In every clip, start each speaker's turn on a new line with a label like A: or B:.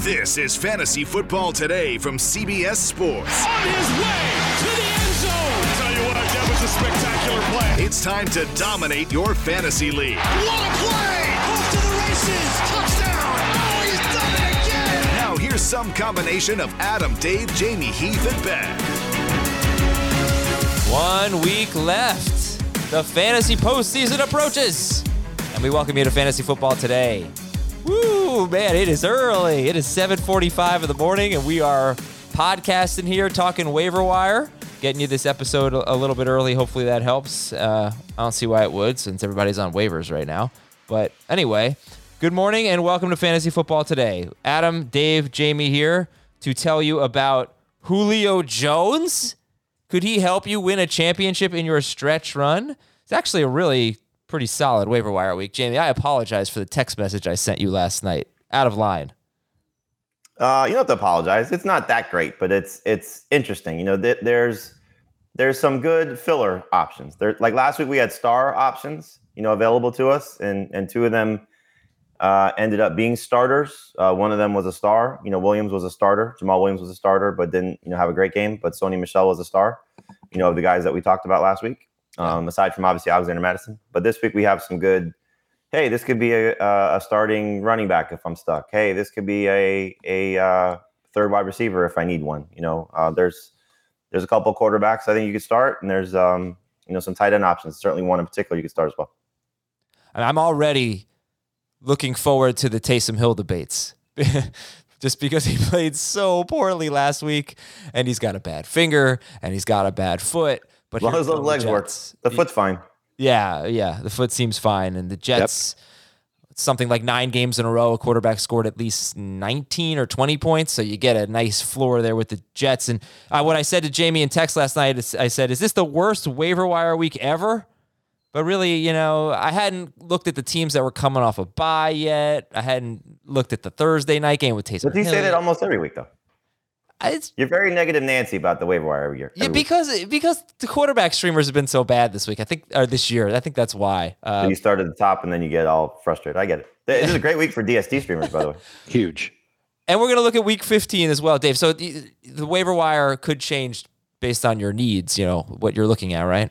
A: This is Fantasy Football Today from CBS Sports.
B: On his way to the end zone.
C: Tell you what, that was a spectacular play.
A: It's time to dominate your fantasy league.
B: What a play! Off to the races. Touchdown. Oh, he's done it again.
A: Now here's some combination of Adam, Dave, Jamie, Heath, and Ben.
D: One week left. The fantasy postseason approaches. And we welcome you to Fantasy Football Today. Woo, man, it is early. It is 7:45 in the morning, and we are podcasting here, talking waiver wire, getting you this episode a little bit early. Hopefully that helps. Uh, I don't see why it would, since everybody's on waivers right now. But anyway, good morning and welcome to Fantasy Football Today. Adam, Dave, Jamie here to tell you about Julio Jones. Could he help you win a championship in your stretch run? It's actually a really pretty solid waiver wire week. Jamie, I apologize for the text message I sent you last night. Out of line.
E: Uh, you don't have to apologize. It's not that great, but it's it's interesting. You know, th- there's there's some good filler options. There, like last week, we had star options, you know, available to us, and and two of them uh, ended up being starters. Uh, one of them was a star. You know, Williams was a starter. Jamaal Williams was a starter, but didn't you know have a great game. But Sony Michel was a star. You know, of the guys that we talked about last week. Um, aside from obviously Alexander Mattison, but this week we have some good hey, this could be a, a starting running back if I'm stuck. Hey, this could be a a uh, third wide receiver if I need one. You know, uh, there's there's a couple quarterbacks I think you could start, and there's um, you know some tight end options. Certainly one in particular you could start as well.
D: And I'm already looking forward to the Taysom Hill debates. Just because he played so poorly last week, and he's got a bad finger, and he's got a bad foot. But
E: as long as those legs work, the foot's fine.
D: Yeah, yeah. The foot seems fine. And the Jets, yep. something like nine games in a row, a quarterback scored at least 19 or 20 points. So you get a nice floor there with the Jets. And uh, what I said to Jamie in text last night, is, I said, is this the worst waiver wire week ever? But really, you know, I hadn't looked at the teams that were coming off a bye yet. I hadn't looked at the Thursday night game with Taysom.
E: But you say that almost every week, though. It's, You're very negative, Nancy, about the waiver wire every year.
D: Yeah, because because the quarterback streamers have been so bad this week. I think or this year. I think that's why.
E: Uh, so you start at the top and then you get all frustrated. I get it. This is a great week for DST streamers, by the way.
F: Huge.
D: And we're going to look at week 15 as well, Dave. So the, the waiver wire could change based on your needs. You know what you're looking at, right?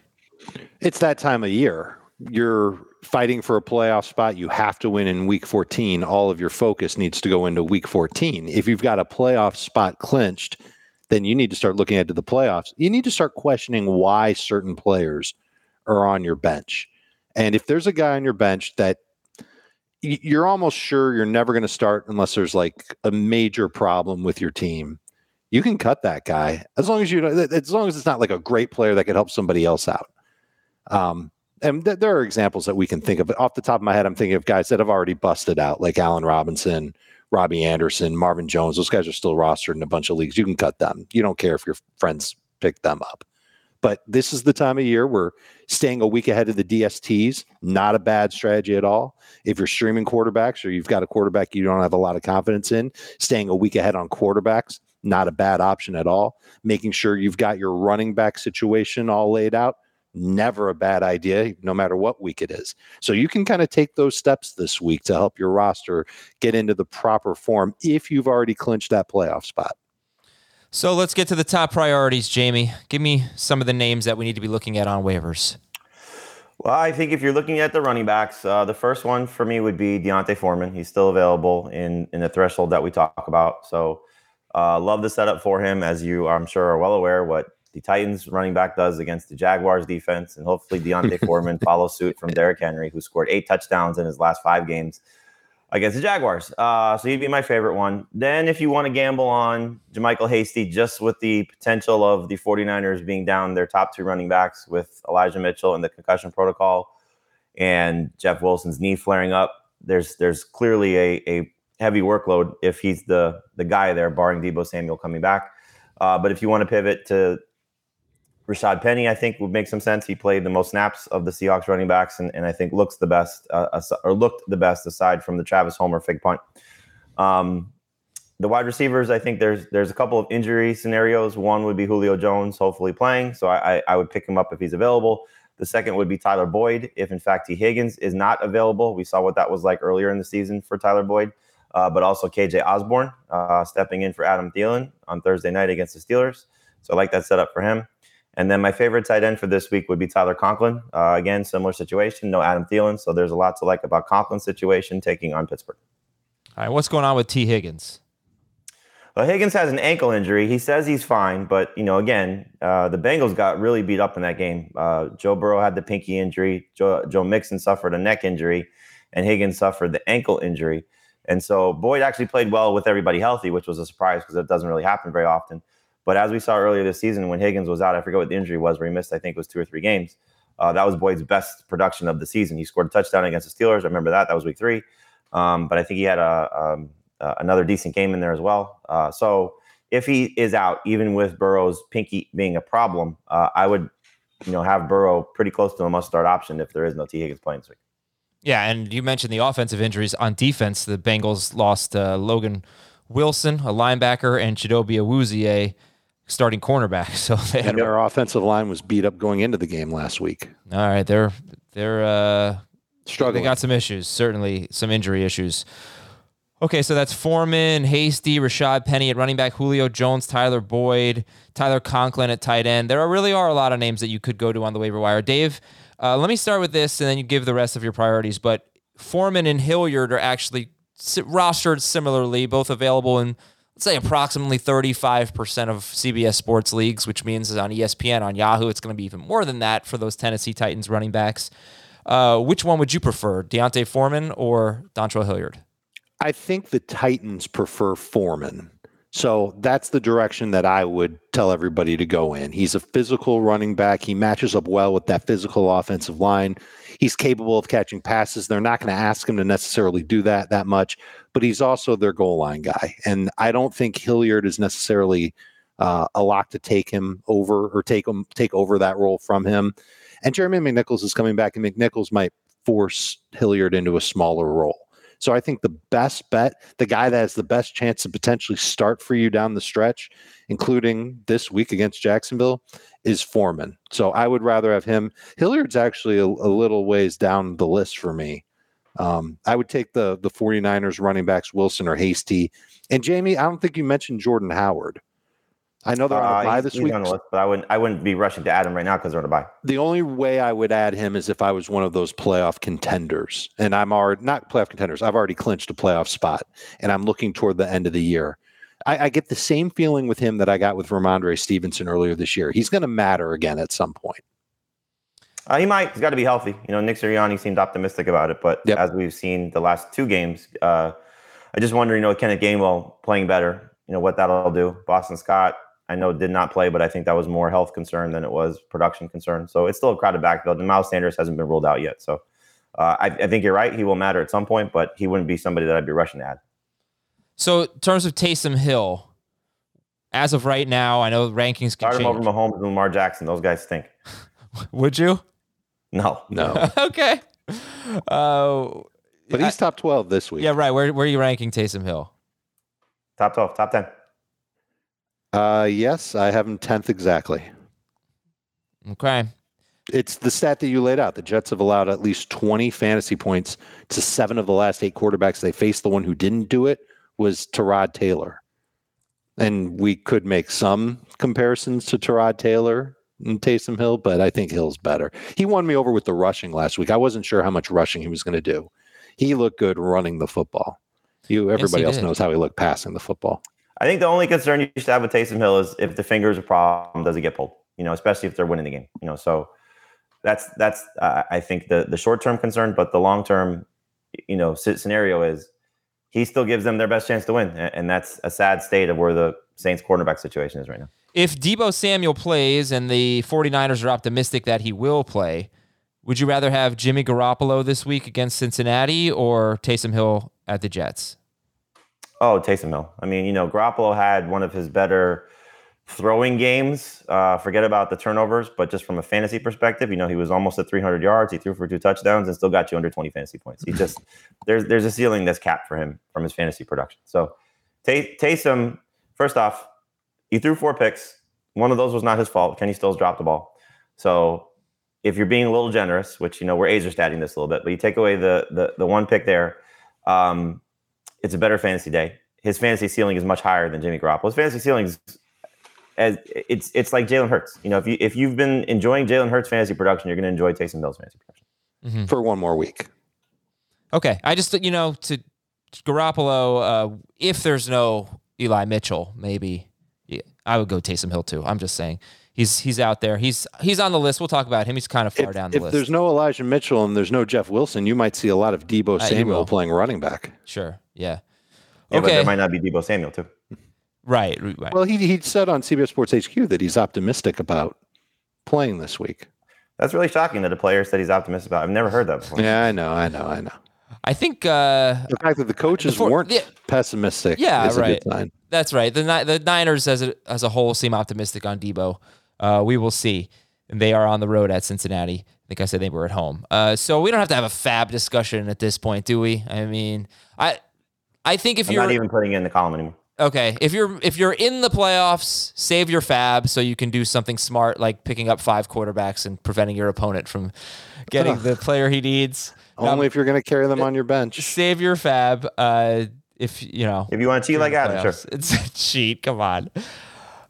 F: It's that time of year. You're fighting for a playoff spot, you have to win in week 14. All of your focus needs to go into week 14. If you've got a playoff spot clinched, then you need to start looking into the playoffs. You need to start questioning why certain players are on your bench. And if there's a guy on your bench that you're almost sure you're never going to start unless there's like a major problem with your team, you can cut that guy as long as you know, as long as it's not like a great player that could help somebody else out. Um, and th- there are examples that we can think of. But off the top of my head, I'm thinking of guys that have already busted out, like Allen Robinson, Robbie Anderson, Marvin Jones. Those guys are still rostered in a bunch of leagues. You can cut them. You don't care if your friends pick them up. But this is the time of year where staying a week ahead of the DSTs, not a bad strategy at all. If you're streaming quarterbacks or you've got a quarterback you don't have a lot of confidence in, staying a week ahead on quarterbacks, not a bad option at all. Making sure you've got your running back situation all laid out, never a bad idea, no matter what week it is. So you can kind of take those steps this week to help your roster get into the proper form if you've already clinched that playoff spot.
D: So let's get to the top priorities, Jamie. Give me some of the names that we need to be looking at on waivers.
E: Well, I think if you're looking at the running backs, uh, the first one for me would be D'Onta Foreman. He's still available in in the threshold that we talk about. So, uh, love the setup for him, as you I'm sure are well aware what the Titans running back does against the Jaguars defense, and hopefully D'Onta Foreman follows suit from Derrick Henry, who scored eight touchdowns in his last five games against the Jaguars. Uh, so he'd be my favorite one. Then if you want to gamble on JaMycal Hasty, just with the potential of the 49ers being down their top two running backs with Elijah Mitchell and the concussion protocol and Jeff Wilson's knee flaring up, there's there's clearly a, a heavy workload if he's the the guy there, barring Deebo Samuel coming back. Uh, but if you want to pivot to Rashad Penny, I think would make some sense. He played the most snaps of the Seahawks running backs, and, and I think looks the best, uh, or looked the best aside from the Travis Homer fake punt. Um, the wide receivers, I think there's there's a couple of injury scenarios. One would be Julio Jones, hopefully playing, so I, I, would pick him up if he's available. The second would be Tyler Boyd, if in fact Tee Higgins is not available. We saw what that was like earlier in the season for Tyler Boyd, uh, but also KJ Osborn uh, stepping in for Adam Thielen on Thursday night against the Steelers. So I like that setup for him. And then my favorite tight end for this week would be Tyler Conklin. Uh, again, similar situation, no Adam Thielen, so there's a lot to like about Conklin's situation taking on Pittsburgh.
D: All right, what's going on with Tee Higgins?
E: Well, Higgins has an ankle injury. He says he's fine, but you know, again, uh, the Bengals got really beat up in that game. Uh, Joe Burrow had the pinky injury. Joe, Joe Mixon suffered a neck injury, and Higgins suffered the ankle injury. And so Boyd actually played well with everybody healthy, which was a surprise because it doesn't really happen very often. But as we saw earlier this season, when Higgins was out, I forget what the injury was, where he missed, I think it was two or three games. Uh, that was Boyd's best production of the season. He scored a touchdown against the Steelers. I remember that. That was week three. Um, but I think he had a, um, another decent game in there as well. Uh, so if he is out, even with Burrow's pinky being a problem, uh, I would, you know, have Burrow pretty close to a must-start option if there is no Tee Higgins playing this week.
D: Yeah, and you mentioned the offensive injuries on defense. The Bengals lost uh, Logan Wilson, a linebacker, and Chidobe Awuzie, starting cornerback. So
F: they and their offensive line was beat up going into the game last week.
D: All right, they're they're uh, struggling. They got some issues, certainly some injury issues. Okay, so that's Foreman, Hasty, Rashad Penny at running back, Julio Jones, Tyler Boyd, Tyler Conklin at tight end. There really are a lot of names that you could go to on the waiver wire. Dave, uh, let me start with this, and then you give the rest of your priorities. But Foreman and Hilliard are actually rostered similarly, both available in let's say approximately 35% of CBS sports leagues, which means on ESPN, on Yahoo, it's going to be even more than that for those Tennessee Titans running backs. Uh, which one would you prefer, D'Onta Foreman or Dontrell Hilliard?
F: I think the Titans prefer Foreman. So that's the direction that I would tell everybody to go in. He's a physical running back. He matches up well with that physical offensive line. He's capable of catching passes. They're not going to ask him to necessarily do that that much, but he's also their goal line guy. And I don't think Hilliard is necessarily uh, a lock to take him over or take him take over that role from him. And Jeremy McNichols is coming back, and McNichols might force Hilliard into a smaller role. So I think the best bet, the guy that has the best chance to potentially start for you down the stretch, including this week against Jacksonville, is Foreman. So I would rather have him. Hilliard's actually a, a little ways down the list for me. Um, I would take the the 49ers running backs Wilson or Hasty. And Jamie, I don't think you mentioned Jordan Howard. I know they're on a uh, bye this week,
E: list, but I wouldn't. I wouldn't be rushing to add him right now because they're on a bye.
F: The only way I would add him is if I was one of those playoff contenders, and I'm already not playoff contenders. I've already clinched a playoff spot, and I'm looking toward the end of the year. I, I get the same feeling with him that I got with Rhamondre Stevenson earlier this year. He's going to matter again at some point.
E: Uh, he might. He's got to be healthy. You know, Nick Sirianni seemed optimistic about it, but yep. as we've seen the last two games, uh, I just wonder, you know, Kenneth Gainwell playing better. You know what that'll do. Boston Scott I know did not play, but I think that was more health concern than it was production concern. So it's still a crowded backfield. And Miles Sanders hasn't been ruled out yet. So uh, I, I, think you're right. He will matter at some point, but he wouldn't be somebody that I'd be rushing to add.
D: So in terms of Taysom Hill, as of right now, I know rankings can
E: Start
D: change.
E: him over Mahomes and Lamar Jackson. Those guys stink.
D: Would you?
E: No,
F: no.
D: okay. Uh,
F: but he's I, top twelve this week.
D: Yeah, right. Where where are you ranking Taysom Hill?
E: Top twelve, top ten.
F: Uh, yes, I have him 10th exactly.
D: Okay.
F: It's the stat that you laid out. The Jets have allowed at least 20 fantasy points to seven of the last eight quarterbacks they faced. The one who didn't do it was Tyrod Taylor. And we could make some comparisons to Tyrod Taylor and Taysom Hill, but I think Hill's better. He won me over with the rushing last week. I wasn't sure how much rushing he was going to do. He looked good running the football. You, everybody yes, else did. knows how he looked passing the football.
E: I think the only concern you should have with Taysom Hill is if the finger is a problem, does he get pulled? You know, especially if they're winning the game. You know, so that's that's uh, I think the the short term concern, but the long term, you know, scenario is he still gives them their best chance to win, and that's a sad state of where the Saints quarterback situation is right now.
D: If Deebo Samuel plays and the 49ers are optimistic that he will play, Would you rather have Jimmy Garoppolo this week against Cincinnati or Taysom Hill at the Jets?
E: Oh, Taysom Hill. I mean, you know, Garoppolo had one of his better throwing games. Uh, forget about the turnovers, but just from a fantasy perspective, you know, he was almost at 300 yards. He threw for two touchdowns and still got you under 20 fantasy points. He just there's there's a ceiling that's capped for him from his fantasy production. So Tay- Taysom, first off, he threw four picks. One of those was not his fault. Kenny Stills dropped the ball. So if you're being a little generous, which you know we're Azer statting this a little bit, but you take away the the, the one pick there, um, it's a better fantasy day. His fantasy ceiling is much higher than Jimmy Garoppolo's fantasy ceiling is as it's it's like Jalen Hurts. You know, if you if you've been enjoying Jalen Hurts fantasy production, you're going to enjoy Taysom Hill's fantasy production
F: for one more week.
D: Okay, I just you know to Garoppolo, uh, if there's no Eli Mitchell, maybe yeah, I would go Taysom Hill too. I'm just saying he's he's out there. He's he's on the list. We'll talk about him. He's kind of far
F: If,
D: down the
F: if
D: list.
F: there's no Elijah Mitchell and there's no Jeff Wilson, you might see a lot of Deebo
D: Uh,
F: Samuel
D: will.
F: playing running back.
D: Sure, yeah,
E: Yeah, but there might not be Deebo Samuel too.
D: right, right.
F: Well, he he said on CBS Sports HQ that he's optimistic about playing this week.
E: That's really shocking that a player said he's optimistic about. I've never heard that before.
F: Yeah, I know, I know, I know.
D: I think uh,
F: The fact that the coaches
D: Before-
F: weren't
D: yeah.
F: pessimistic
D: Yeah,
F: is a
D: right.
F: good sign.
D: That's right. The the Niners as a as a whole seem optimistic on Deebo. Uh, we will see. And they are on the road at Cincinnati. I think I said they were at home. Uh, so we don't have to have a fab discussion at this point, do we? I mean, I I think if
E: I'm
D: you're
E: not even putting it in the column anymore.
D: okay, if you're if you're in the playoffs, save your fab so you can do something smart like picking up five quarterbacks and preventing your opponent from getting the player he needs. Now,
F: Only if you're going to carry them on your bench.
D: save your fab. Uh, if you know
E: If you want to cheat like Adam, sure.
D: It's a cheat. Come on.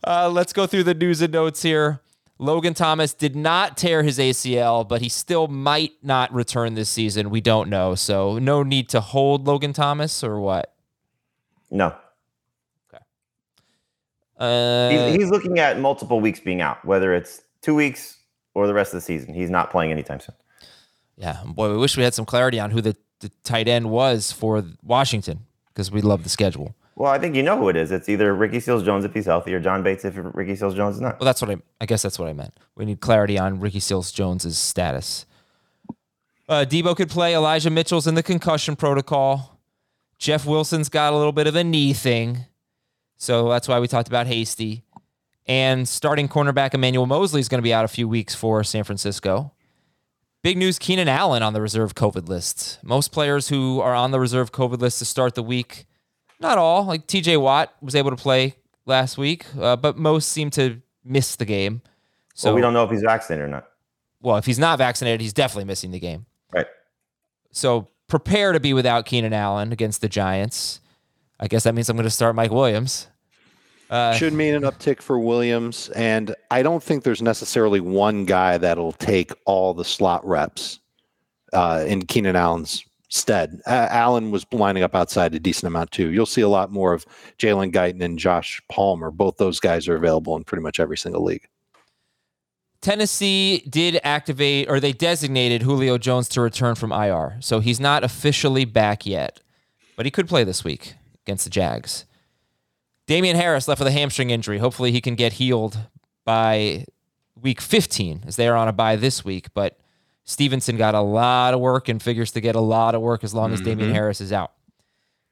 D: Uh, let's go through the news and notes here. Logan Thomas did not tear his ACL, but he still might not return this season. We don't know. So, no need to hold Logan Thomas or what?
E: No,
D: Uh,
E: he's, he's looking at multiple weeks being out, whether it's two weeks or the rest of the season. He's not playing anytime soon.
D: Yeah. Boy, we wish we had some clarity on who the, the tight end was for Washington because we love the schedule.
E: Well, I think you know who it is. It's either Ricky Seals Jones if he's healthy or John Bates if Ricky Seals Jones is not.
D: Well, that's what I. I guess that's what I meant. We need clarity on Ricky Seals Jones's status. Uh, Deebo could play. Elijah Mitchell's in the concussion protocol. Jeff Wilson's got a little bit of a knee thing, so that's why we talked about Hasty. And starting cornerback Emmanuel Moseley is going to be out a few weeks for San Francisco. Big news: Keenan Allen on the reserve COVID list. Most players who are on the reserve COVID list to start the week, not all. Like T.J. Watt was able to play last week, uh, but most seem to miss the game. So
E: So we don't know if he's vaccinated or not.
D: well, if he's not vaccinated, he's definitely missing the game.
E: Right.
D: So prepare to be without Keenan Allen against the Giants. I guess that means I'm going to start Mike Williams. Uh,
F: Should mean an uptick for Williams. And I don't think there's necessarily one guy that'll take all the slot reps uh, in Keenan Allen's stead. Uh, Allen was lining up outside a decent amount too. You'll see a lot more of Jalen Guyton and Josh Palmer. Both those guys are available in pretty much every single league.
D: Tennessee did activate, or they designated Julio Jones to return from IR. So he's not officially back yet, but he could play this week against the Jags. Damien Harris left with a hamstring injury. Hopefully he can get healed by week 15, as they are on a bye this week. But Stevenson got a lot of work and figures to get a lot of work as long as Damien Harris is out.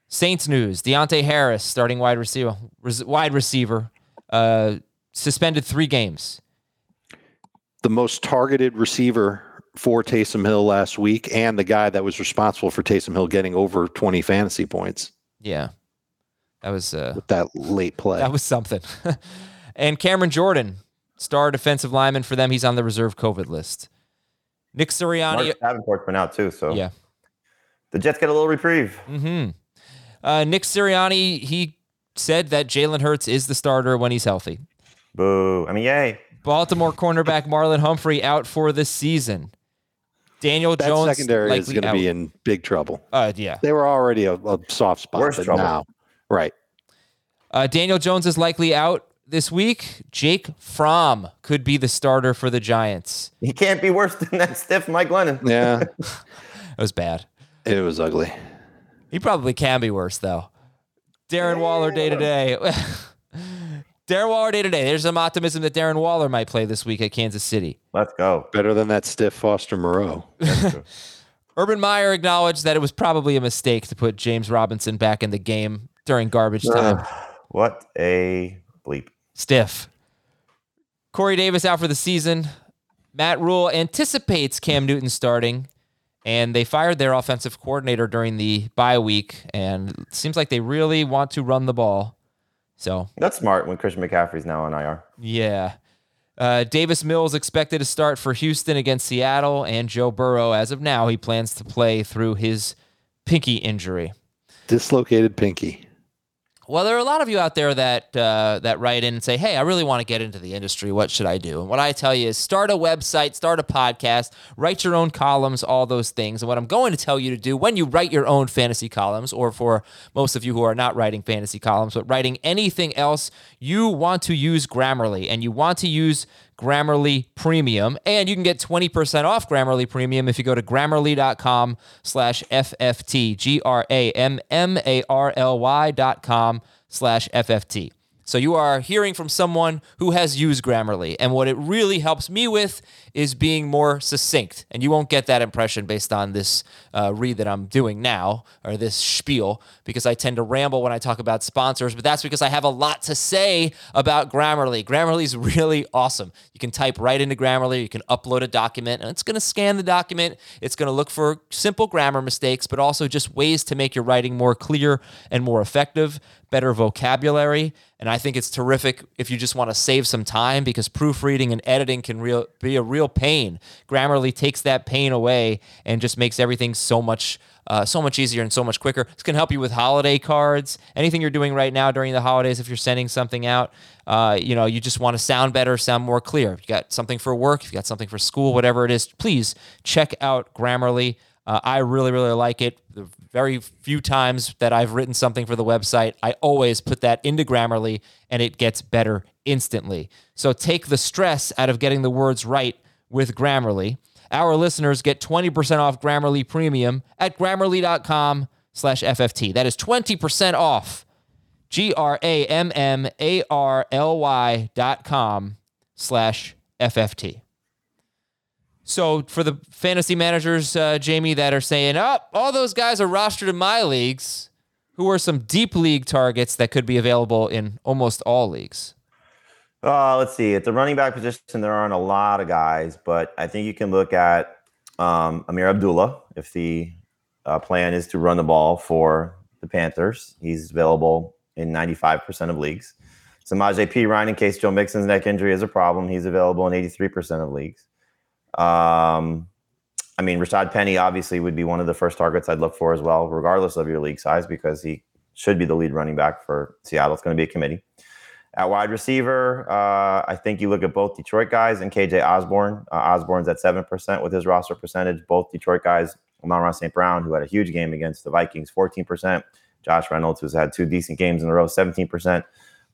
D: Saints news: Deonte Harris, starting wide receiver, res- wide receiver, uh, suspended three games.
F: The most targeted receiver for Taysom Hill last week, and the guy that was responsible for Taysom Hill getting over 20 fantasy points
D: Yeah, that was uh,
F: with that late play.
D: that was something. and Cameron Jordan, star defensive lineman for them, he's on the reserve COVID list. Nick Sirianni,
E: Mark Davenport's been out too, so
D: yeah.
E: the Jets get a little reprieve.
D: Mm-hmm. Uh, Nick Sirianni, he said that Jalen Hurts is the starter when he's healthy.
E: Boo! I mean, yay!
D: Baltimore cornerback Marlon Humphrey out for the season. Daniel
F: that
D: Jones
F: secondary is going to be in big trouble.
D: Uh, yeah.
F: They were already a, a soft spot,
E: Worse
F: but
E: trouble.
F: now, right?
D: Uh, Daniel Jones is likely out this week. Jake Fromm could be the starter for the Giants.
E: He can't be worse than that stiff Mike Glennon.
F: Yeah,
D: it was bad.
F: it was ugly.
D: He probably can be worse though. Darren Waller day to day. Darren Waller day to day. There's some optimism that Darren Waller might play this week at Kansas City.
E: Let's go.
F: Better than that stiff Foster Moreau.
D: Urban Meyer acknowledged that it was probably a mistake to put James Robinson back in the game during garbage time.
E: what a bleep.
D: Stiff. Corey Davis out for the season. Matt Rhule anticipates Cam Newton starting, and they fired their offensive coordinator during the bye week, and it seems like they really want to run the ball. So
E: That's smart when Christian McCaffrey's now on IR.
D: yeah. Uh, Davis Mills expected to start for Houston against Seattle, and Joe Burrow, as of now, he plans to play through his pinky injury.
F: Dislocated pinky.
D: Well, there are a lot of you out there that uh, that write in and say, "Hey, I really want to get into the industry. What should I do?" And what I tell you is, start a website, start a podcast, write your own columns, all those things. And what I'm going to tell you to do when you write your own fantasy columns, or for most of you who are not writing fantasy columns, but writing anything else, you want to use Grammarly, and you want to use Grammarly Premium, and you can get 20% off Grammarly Premium if you go to grammarly.com slash FFT, G-R-A-M-M-A-R-L-Y dot com slash FFT. So you are hearing from someone who has used Grammarly, and what it really helps me with is being more succinct. And you won't get that impression based on this uh, read that I'm doing now, or this spiel, because I tend to ramble when I talk about sponsors, but that's because I have a lot to say about Grammarly. Grammarly is really awesome. You can type right into Grammarly, you can upload a document, and it's going to scan the document. It's going to look for simple grammar mistakes, but also just ways to make your writing more clear and more effective, better vocabulary. And I think it's terrific if you just want to save some time because proofreading and editing can real, be a real pain. Grammarly takes that pain away and just makes everything so much uh, so much easier and so much quicker. It's going to help you with holiday cards, anything you're doing right now during the holidays. If you're sending something out, uh, you know, you just want to sound better, sound more clear. If you got something for work, if you got something for school, whatever it is, please check out Grammarly. Uh, I really, really like it. The very few times that I've written something for the website, I always put that into Grammarly and it gets better instantly. So take the stress out of getting the words right with Grammarly. Our listeners get 20% off Grammarly Premium at grammarly.com slash FFT. That is 20% off. G R A M M A R L Y dot com slash FFT. So for the fantasy managers, uh, Jamie, that are saying, oh, all those guys are rostered in my leagues, who are some deep league targets that could be available in almost all leagues?
E: Uh, let's see. At the running back position, there aren't a lot of guys, but I think you can look at um, Ameer Abdullah if the uh, plan is to run the ball for the Panthers. He's available in 95% of leagues. Samaje Perine, in case Joe Mixon's neck injury is a problem, he's available in 83% of leagues. Um, I mean, Rashad Penny obviously would be one of the first targets I'd look for as well, regardless of your league size, because he should be the lead running back for Seattle. It's going to be a committee. At wide receiver, uh, I think you look at both Detroit guys and KJ Osborn. Uh, Osborn's at 7% with his roster percentage. Both Detroit guys, Amon St. Brown, who had a huge game against the Vikings, 14%. Josh Reynolds, who's had two decent games in a row, 17%.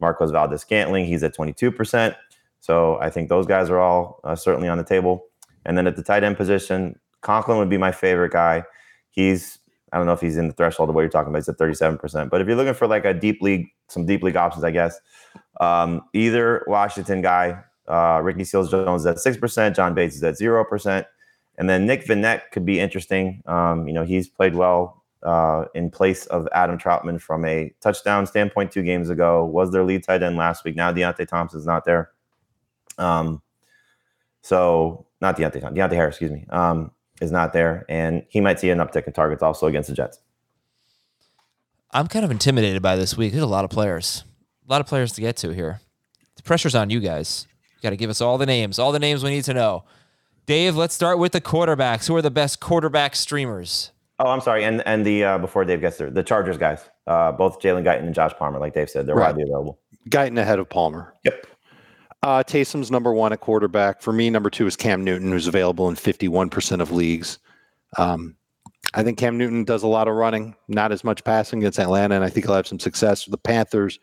E: Marquez Valdes-Scantling, he's at 22%. So I think those guys are all uh, certainly on the table. And then at the tight end position, Conklin would be my favorite guy. He's I don't know if he's in the threshold of what you're talking about. He's at 37%. But if you're looking for like a deep league, some deep league options, I guess, um, either Washington guy, uh, Ricky Seals Jones is at 6%, John Bates is at 0%. And then Nick Vannett could be interesting. Um, you know, he's played well uh, in place of Adam Trautman from a touchdown standpoint two games ago, was their lead tight end last week. Now Deontay Thompson's not there. Um, so not Deontay Thompson, Deonte Harris, excuse me, um, is not there. And he might see an uptick in targets also against the Jets.
D: I'm kind of intimidated by this week. There's a lot of players, a lot of players to get to here. The pressure's on you guys. You got to give us all the names, all the names we need to know. Dave, let's start with the quarterbacks. Who are the best quarterback streamers?
E: Oh, I'm sorry. And and the uh, before Dave gets there, the Chargers guys, uh, both Jalen Guyton and Josh Palmer, like Dave said, they're
F: Right.
E: widely available.
F: Guyton ahead of Palmer.
E: Yep.
F: Uh, Taysom's number one at quarterback. For me, number two is Cam Newton, who's available in 51% of leagues. Um, I think Cam Newton does a lot of running, not as much passing against Atlanta, and I think he'll have some success. The Panthers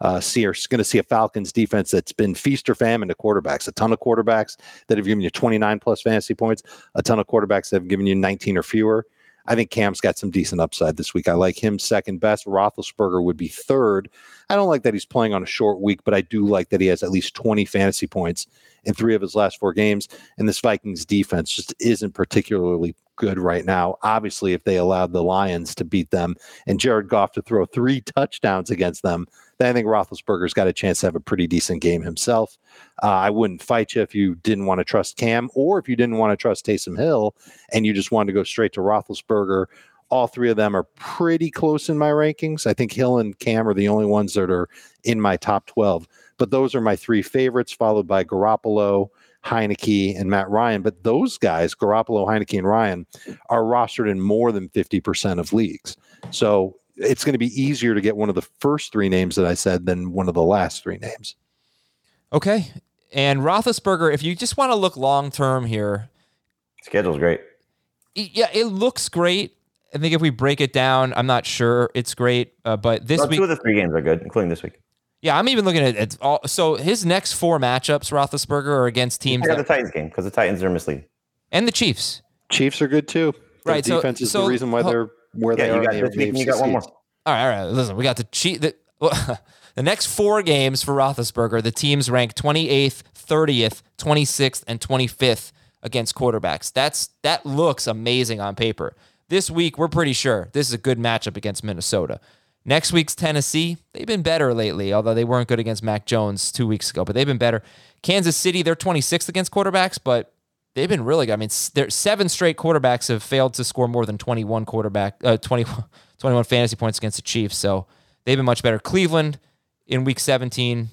F: uh, see are going to see a Falcons defense that's been feast or famine to quarterbacks. A ton of quarterbacks that have given you 29 plus fantasy points, a ton of quarterbacks that have given you 19 or fewer. I think Cam's got some decent upside this week. I like him second best. Roethlisberger would be third. I don't like that he's playing on a short week, but I do like that he has at least 20 fantasy points in three of his last four games. And this Vikings defense just isn't particularly good right now. Obviously, if they allowed the Lions to beat them and Jared Goff to throw three touchdowns against them, then I think Roethlisberger's got a chance to have a pretty decent game himself. Uh, I wouldn't fight you if you didn't want to trust Cam or if you didn't want to trust Taysom Hill and you just wanted to go straight to Roethlisberger. All three of them are pretty close in my rankings. I think Hill and Cam are the only ones that are in my top 12. But those are my three favorites, followed by Garoppolo, Heinicke, and Matt Ryan. But those guys, Garoppolo, Heinicke, and Ryan, are rostered in more than 50% of leagues. So it's going to be easier to get one of the first three names that I said than one of the last three names.
D: Okay. And Roethlisberger, if you just want to look long term here,
E: schedule's great.
D: Yeah, it looks great. I think if we break it down, I'm not sure it's great, uh, but this
E: well,
D: week
E: two of the three games are good, including this week.
D: Yeah, I'm even looking at it. All, so his next four matchups, Roethlisberger, are against teams.
E: I got the Titans game because the Titans are misleading,
D: and the Chiefs.
F: Chiefs are good too. Their
D: right.
F: defense
D: so,
F: is
D: so,
F: the reason why they're where
E: yeah,
F: they
E: you
F: are.
E: Got this week you got one more.
D: All right, all right. Listen, we got the cheat. The, the next four games for Roethlisberger, the teams rank 28th, 30th, 26th, and 25th against quarterbacks. That's that looks amazing on paper. This week, we're pretty sure this is a good matchup against Minnesota. Next week's Tennessee, they've been better lately, although they weren't good against Mac Jones two weeks ago, but they've been better. Kansas City, they're 26th against quarterbacks, but they've been really good. I mean, seven straight quarterbacks have failed to score more than 21 quarterback, uh, 20, 21 fantasy points against the Chiefs, so they've been much better. Cleveland in week 17,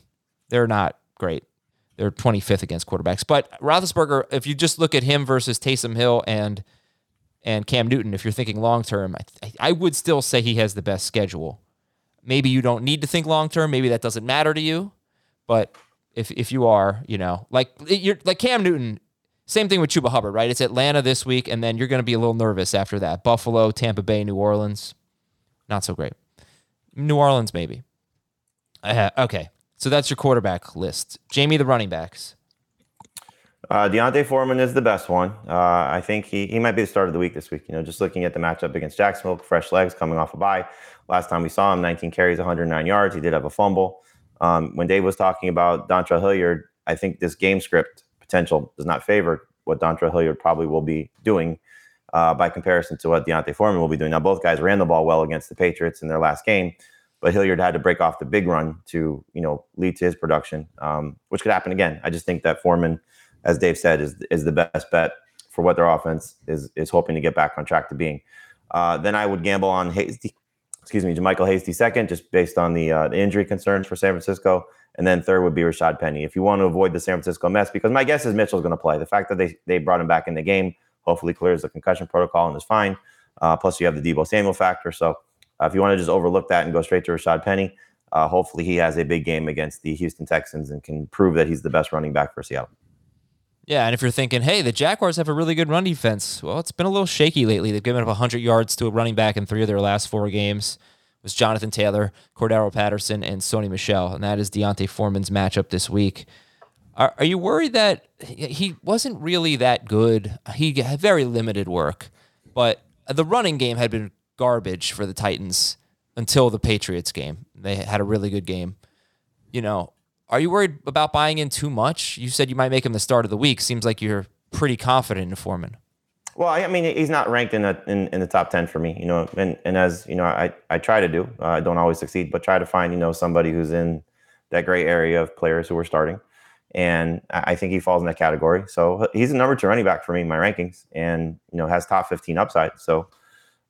D: they're not great. They're 25th against quarterbacks. But Roethlisberger, if you just look at him versus Taysom Hill and and Cam Newton, if you're thinking long term, I, I would still say he has the best schedule. Maybe you don't need to think long term. Maybe that doesn't matter to you. But if if you are, you know, like you're like Cam Newton, same thing with Chuba Hubbard, right? It's Atlanta this week, and then you're going to be a little nervous after that. Buffalo, Tampa Bay, New Orleans, not so great. New Orleans, maybe. Uh, okay, so that's your quarterback list. Jamie, the running backs.
E: Uh, D'Onta Foreman is the best one. Uh, I think he he might be the start of the week this week. You know, just looking at the matchup against Jacksonville, fresh legs coming off a bye. Last time we saw him, 19 carries, 109 yards. He did have a fumble. Um, when Dave was talking about Dontrell Hilliard, I think this game script potential does not favor what Dontrell Hilliard probably will be doing uh, by comparison to what D'Onta Foreman will be doing. Now, both guys ran the ball well against the Patriots in their last game, but Hilliard had to break off the big run to you know lead to his production, um, which could happen again. I just think that Foreman, as Dave said, is is the best bet for what their offense is is hoping to get back on track to being. Uh, then I would gamble on excuse me, JaMycal Hasty second, just based on the, uh, the injury concerns for San Francisco. And then third would be Rashad Penny. If you want to avoid the San Francisco mess, because my guess is Mitchell's going to play. The fact that they they brought him back in the game hopefully clears the concussion protocol and is fine. Uh, plus, you have the Deebo Samuel factor. So, uh, if you want to just overlook that and go straight to Rashad Penny, uh, hopefully he has a big game against the Houston Texans and can prove that he's the best running back for Seattle.
D: Yeah, and if you're thinking, hey, the Jaguars have a really good run defense, well, it's been a little shaky lately. They've given up 100 yards to a running back in three of their last four games. It was Jonathan Taylor, Cordarrelle Patterson, and Sony Michel, and that is D'Onta Foreman's matchup this week. Are, are you worried that he wasn't really that good? He had very limited work, but the running game had been garbage for the Titans until the Patriots game. They had a really good game. You know, are you worried about buying in too much? You said you might make him the start of the week. Seems like you're pretty confident in Foreman.
E: Well, I mean, he's not ranked in the in, in the top ten for me, you know. And and as you know, I I try to do. Uh, I don't always succeed, but try to find you know somebody who's in that gray area of players who are starting. And I think he falls in that category. So he's a number two running back for me in my rankings, and you know has top fifteen upside. So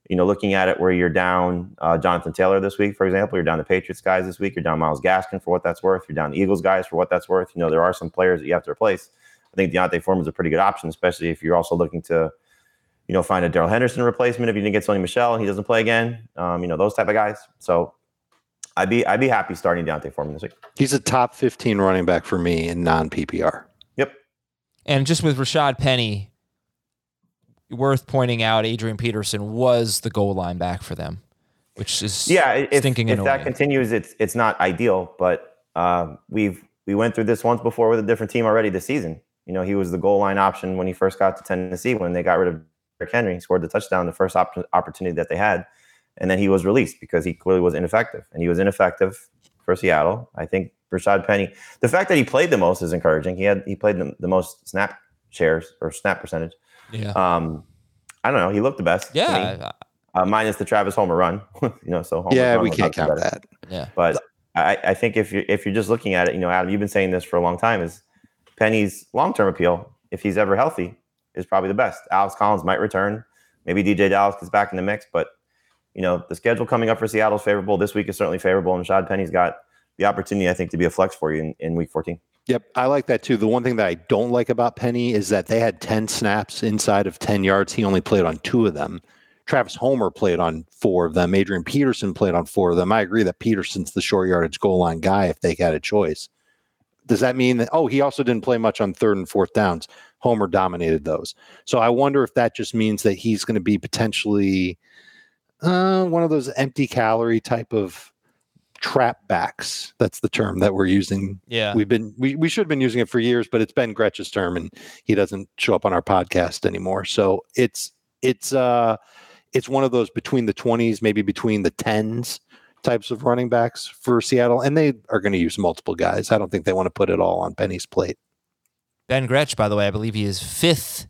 E: you know, looking at it where you're down uh, Jonathan Taylor this week, for example, you're down the Patriots guys this week, you're down Myles Gaskin for what that's worth, you're down the Eagles guys for what that's worth. You know, there are some players that you have to replace. I think D'Onta Foreman is a pretty good option, especially if you're also looking to, you know, find a Darrell Henderson replacement if you didn't get Sony Michel and he doesn't play again. Um, you know, those type of guys. So I'd be I'd be happy starting D'Onta Foreman this week.
F: He's a top 15 running back for me in non PPR.
E: Yep.
D: And just with Rashad Penny, worth pointing out, Adrian Peterson was the goal line back for them, which is
E: yeah. If,
D: stinking
E: if
D: annoying.
E: that continues, it's it's not ideal, but um, we've we went through this once before with a different team already this season. You know, he was the goal line option when he first got to Tennessee when they got rid of Derrick Henry scored the touchdown, the first op- opportunity that they had, and then he was released because he clearly was ineffective, and he was ineffective for Seattle. I think Rashad Penny, the fact that he played the most is encouraging. He had he played the, the most snap shares or snap percentage.
D: Yeah.
E: Um, I don't know. He looked the best. to me.
D: Yeah.
E: Uh, minus the Travis Homer run, you know. So Homer's
F: yeah,
E: run
F: we can't count
E: better.
F: that.
D: Yeah.
E: But I, I think if you're if you're just looking at it, you know, Adam, you've been saying this for a long time. Is Penny's long term appeal, if he's ever healthy, is probably the best. Alex Collins might return. Maybe DeeJay Dallas gets back in the mix, but you know, the schedule coming up for Seattle is favorable. This week is certainly favorable, and Shad Penny's got the opportunity, I think, to be a flex for you in, in week 14.
F: Yep, I like that too. The one thing that I don't like about Penny is that they had 10 snaps inside of 10 yards. He only played on two of them. Travis Homer played on four of them. Adrian Peterson played on four of them. I agree that Peterson's the short yardage goal line guy if they had a choice. Does that mean that, oh, he also didn't play much on third and fourth downs? Homer dominated those. So I wonder if that just means that he's going to be potentially uh, one of those empty calorie type of trap backs. That's the term that we're using
D: Yeah.
F: We've been we, we should have been using it for years, but it's Ben Gretch's term and he doesn't show up on our podcast anymore. So it's it's uh it's one of those between the 20s, maybe between the 10s types of running backs for Seattle. And they are going to use multiple guys. I don't think they want to put it all on Penny's plate.
D: Ben Gretch, by the way, I believe he is fifth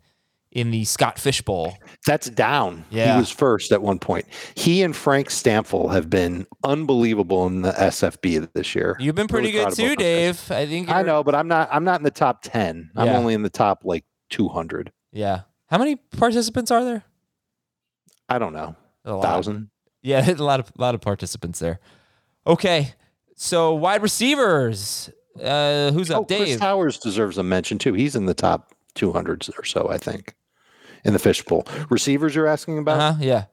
D: in the Scott Fish Bowl.
F: That's down.
D: Yeah.
F: He was first at one point. He and Frank Stampfel have been unbelievable in the SFB this year.
D: You've been pretty
F: Really
D: good too,
F: both those guys.
D: Dave. I think
F: I know, but I'm not I'm not in the top 10. I'm only in the top like 200.
D: Yeah. How many participants are there?
F: I don't know.
D: A.
F: Thousand.
D: Yeah, a lot of a lot of participants there. Okay, so wide receivers. Uh, who's up,
F: Oh, Chris Towers deserves a mention too. He's in the top 200s or so, I think, in the fishbowl. Receivers, you're asking about?
D: Uh huh. Yeah.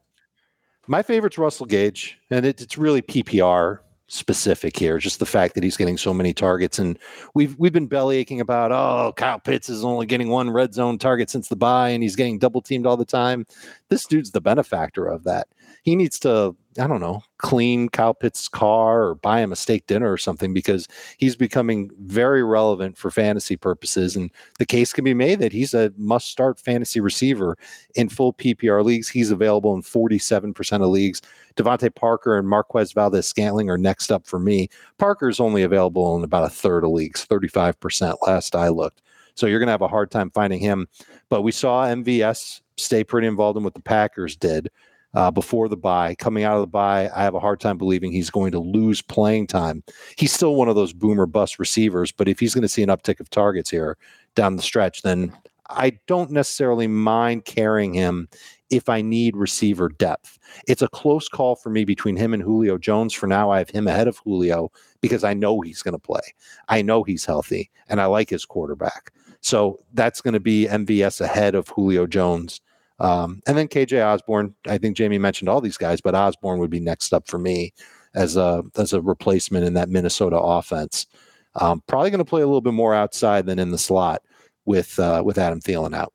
F: My favorite's Russell Gage, and it, it's really PPR specific here. Just the fact that he's getting so many targets, and we've we've been belly aching about oh Kyle Pitts is only getting one red zone target since the bye, and he's getting double teamed all the time. This dude's the benefactor of that. He needs to I don't know clean Kyle Pitts' car or buy him a steak dinner or something because he's becoming very relevant for fantasy purposes, and the case can be made that he's a must start fantasy receiver in full PPR leagues. He's available in 47% of leagues. DeVante Parker and Marquez Valdes-Scantling are next up for me. Parker's only available in about a third of leagues, 35% last I looked. So you're going to have a hard time finding him. But we saw MVS stay pretty involved in what the Packers did uh, before the bye. Coming out of the bye, I have a hard time believing he's going to lose playing time. He's still one of those boomer bust receivers, but if he's going to see an uptick of targets here down the stretch, then I don't necessarily mind carrying him if I need receiver depth. It's a close call for me between him and Julio Jones. For now, I have him ahead of Julio because I know he's going to play. I know he's healthy and I like his quarterback. So that's going to be MVS ahead of Julio Jones. Um, and then KJ Osborn. I think Jamie mentioned all these guys, but Osborne would be next up for me as a as a replacement in that Minnesota offense. Um, probably going to play a little bit more outside than in the slot with uh, with Adam Thielen out.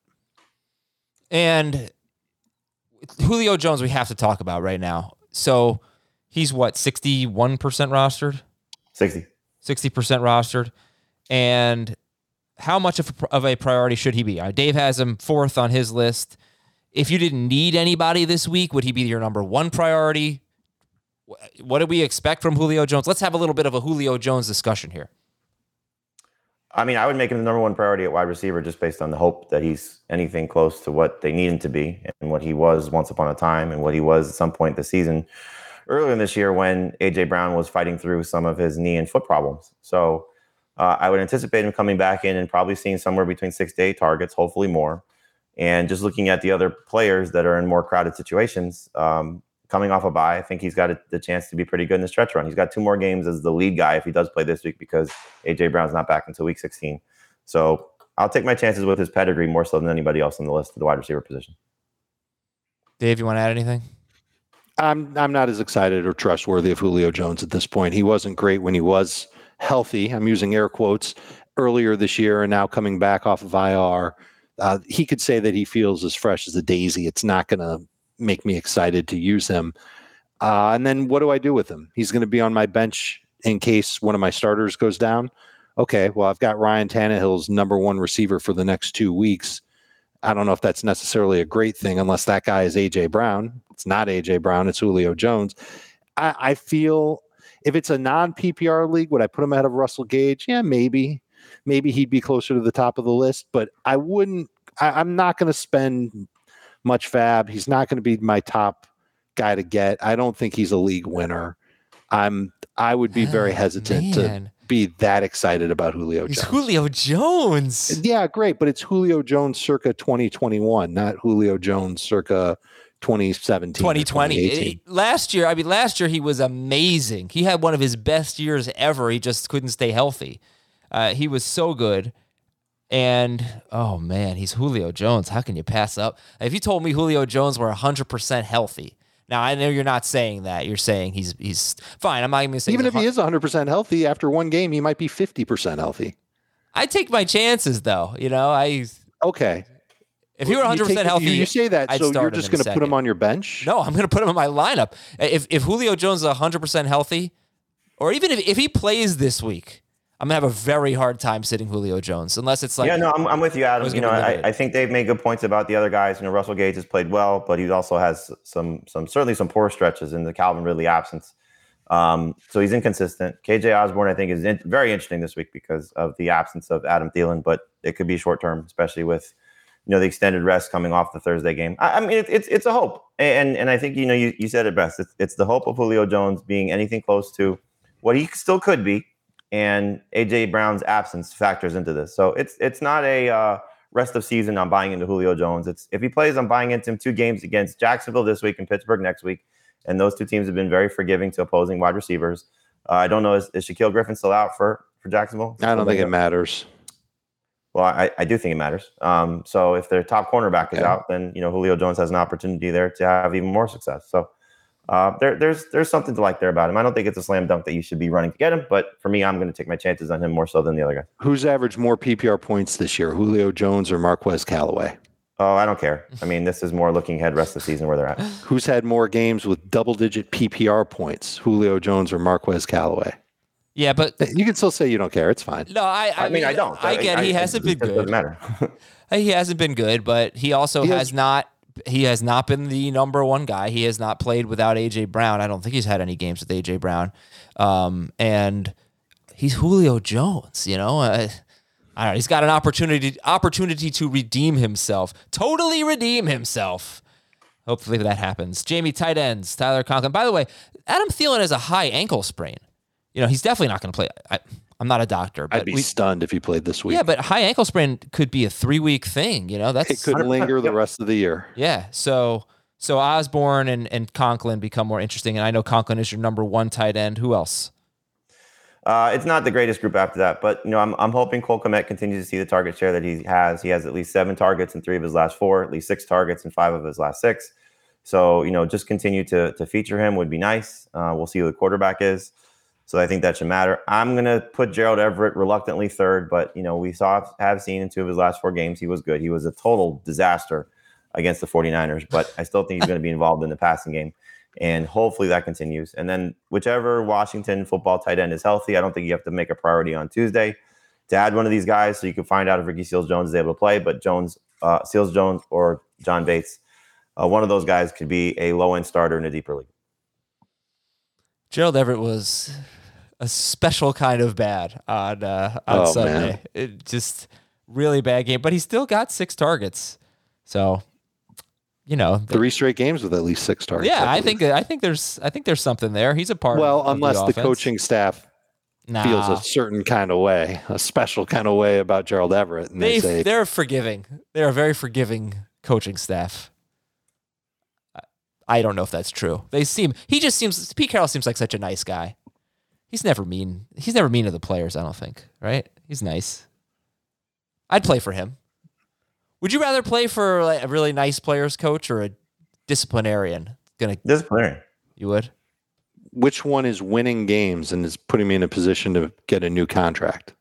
D: And Julio Jones, we have to talk about right now. So he's what, 61% rostered?
E: 60.
D: 60% rostered. And how much of a, of a priority should he be? Uh, Dave has him fourth on his list. If you didn't need anybody this week, would he be your number one priority? What do we expect from Julio Jones? Let's have a little bit of a Julio Jones discussion here.
E: I mean, I would make him the number one priority at wide receiver just based on the hope that he's anything close to what they need him to be and what he was once upon a time and what he was at some point this season earlier this year when AJ Brown was fighting through some of his knee and foot problems. So uh, I would anticipate him coming back in and probably seeing somewhere between six to eight targets, hopefully more. And just looking at the other players that are in more crowded situations, um, coming off a bye, I think he's got a, the chance to be pretty good in the stretch run. He's got two more games as the lead guy if he does play this week because AJ Brown's not back until week 16. So I'll take my chances with his pedigree more so than anybody else on the list of the wide receiver position.
D: Dave, you want to add anything?
F: I'm I'm not as excited or trustworthy of Julio Jones at this point. He wasn't great when he was healthy. I'm using air quotes earlier this year, and now coming back off of IR. Uh, he could say that he feels as fresh as a daisy. It's not going to make me excited to use him. Uh, and then what do I do with him? He's going to be on my bench in case one of my starters goes down. Okay, well I've got Ryan Tannehill's number one receiver for the next two weeks. I don't know if that's necessarily a great thing unless that guy is AJ Brown. It's not AJ Brown, it's Julio Jones. I, I feel if it's a non PPR league, would I put him ahead of Russell Gage? Yeah, maybe. Maybe he'd be closer to the top of the list, but I wouldn't. I, I'm not going to spend much fab. He's not going to be my top guy to get. I don't think he's a league winner. I'm. I would be very
D: Oh,
F: hesitant to be that excited about Julio Jones.
D: Julio Jones.
F: Yeah, great, but it's Julio Jones circa 2021, not Julio Jones circa 2017.
D: 2020. It- last year, I mean, last year he was amazing. He had one of his best years ever. He just couldn't stay healthy. Uh, he was so good. And oh man, he's Julio Jones. How can you pass up? If you told me Julio Jones were 100% healthy, now I know you're not saying that. You're saying he's he's fine. I'm not even saying
F: Even if he is 100% healthy, after one game, he might be 50% healthy.
D: I take my chances though. You know, I
F: Okay.
D: if he were 100% healthy,
F: You, you say that,
D: I'd
F: so you're just going to put him on your bench?
D: No, I'm going to put him in my lineup. If if Julio Jones is 100% healthy, or even if, if he plays this week, I'm going to have a very hard time sitting Julio Jones unless it's like
E: yeah, no, I'm, I'm with you, Adam. You know, I. I think they've made good points about the other guys. You know, Russell Gage has played well, but he also has some some certainly some poor stretches in the Calvin Ridley absence. Um, so he's inconsistent. KJ Osborn, I think, is in, very interesting this week because of the absence of Adam Thielen, but it could be short term, especially with you know the extended rest coming off the Thursday game. I, I mean, it, it's it's a hope, and and I think you know you, you said it best. It's it's the hope of Julio Jones being anything close to what he still could be, and AJ Brown's absence factors into this. So it's it's not a uh, rest of season. I'm buying into Julio Jones. It's if he plays, I'm buying into him two games against Jacksonville this week and Pittsburgh next week, and those two teams have been very forgiving to opposing wide receivers. Uh, I don't know is, is Shaquill Griffin still out for for Jacksonville?
F: I don't think it matters.
E: Well, I, I do think it matters. Um, so if their top cornerback is
F: Yeah.
E: out, then you know Julio Jones has an opportunity there to have even more success. So uh, there, there's there's something to like there about him. I don't think it's a slam dunk that you should be running to get him, but for me, I'm going to take my chances on him more so than the other guy.
F: Who's averaged more PPR points this year, Julio Jones or Marquez Callaway?
E: Oh, I don't care. I mean, this is more looking ahead rest of the season where they're at.
F: Who's had more games with double digit PPR points, Julio Jones or Marquez Callaway?
D: yeah, but
F: You can still say you don't care. It's fine.
D: no, I I,
E: I, mean, I don't.
D: I get he
E: it
D: hasn't
E: just
D: been
E: Doesn't matter.
D: He hasn't been good, but he also
F: He
D: has,
F: has-
D: not. He has not been the number one guy. He has not played without AJ Brown. I don't think he's had any games with AJ Brown, um, and he's Julio Jones. You know, uh, I don't know. He's got an opportunity opportunity to redeem himself, totally redeem himself. Hopefully that happens. Jamie tight ends, Tyler Conklin. By the way, Adam Thielen has a high ankle sprain. You know, he's definitely not going to play. I, I'm not a doctor, but
F: I'd be
D: we-
F: stunned if he played this week.
D: yeah, but high ankle sprain could be a three week thing. You know, that's
F: it could linger the rest of the year.
D: yeah. So so Osborn and and Conklin become more interesting, and I know Conklin is your number one tight end. Who else?
E: Uh, it's not the greatest group after that, but you know, I'm, I'm hoping Cole Kmet continues to see the target share that he has. He has at least seven targets in three of his last four, at least six targets in five of his last six. So you know, just continue to to feature him would be nice. Uh, we'll see who the quarterback is. So I think that should matter. I'm gonna put Gerald Everett reluctantly third, but you know, we saw have seen in two of his last four games he was good. He was a total disaster against the 49ers, but I still think he's going to be involved in the passing game. And hopefully that continues. And then whichever Washington football tight end is healthy, I don't think you have to make a priority on Tuesday to add one of these guys so you can find out if Ricky Seals Jones is able to play. But Jones, uh, Seals Jones or John Bates, uh, one of those guys could be a low end starter in a deeper league.
D: Gerald Everett was a special kind of bad on uh, on
F: Oh,
D: Sunday.
F: man.
D: It just really bad game, but he still got six targets. So, you know, th-
F: Three straight games with at least six targets.
D: yeah, I
F: believe.
D: think I think there's I think there's something there. He's a part.
F: Well,
D: of
F: unless the,
D: offense.
F: coaching staff
D: nah.
F: feels a certain kind of way, a special kind of way about Gerald Everett, and they,
D: they
F: say,
D: they're forgiving. They're a very forgiving coaching staff. I- I don't know if that's true. They seem he just seems Pete Carroll seems like such a nice guy. He's never mean. He's never mean to the players. I don't think. Right? He's nice. I'd play for him. Would you rather play for like, a really nice players coach or a disciplinarian? Gonna
E: Disciplinary.
D: you would?
F: which one is winning games and is putting me in a position to get a new contract?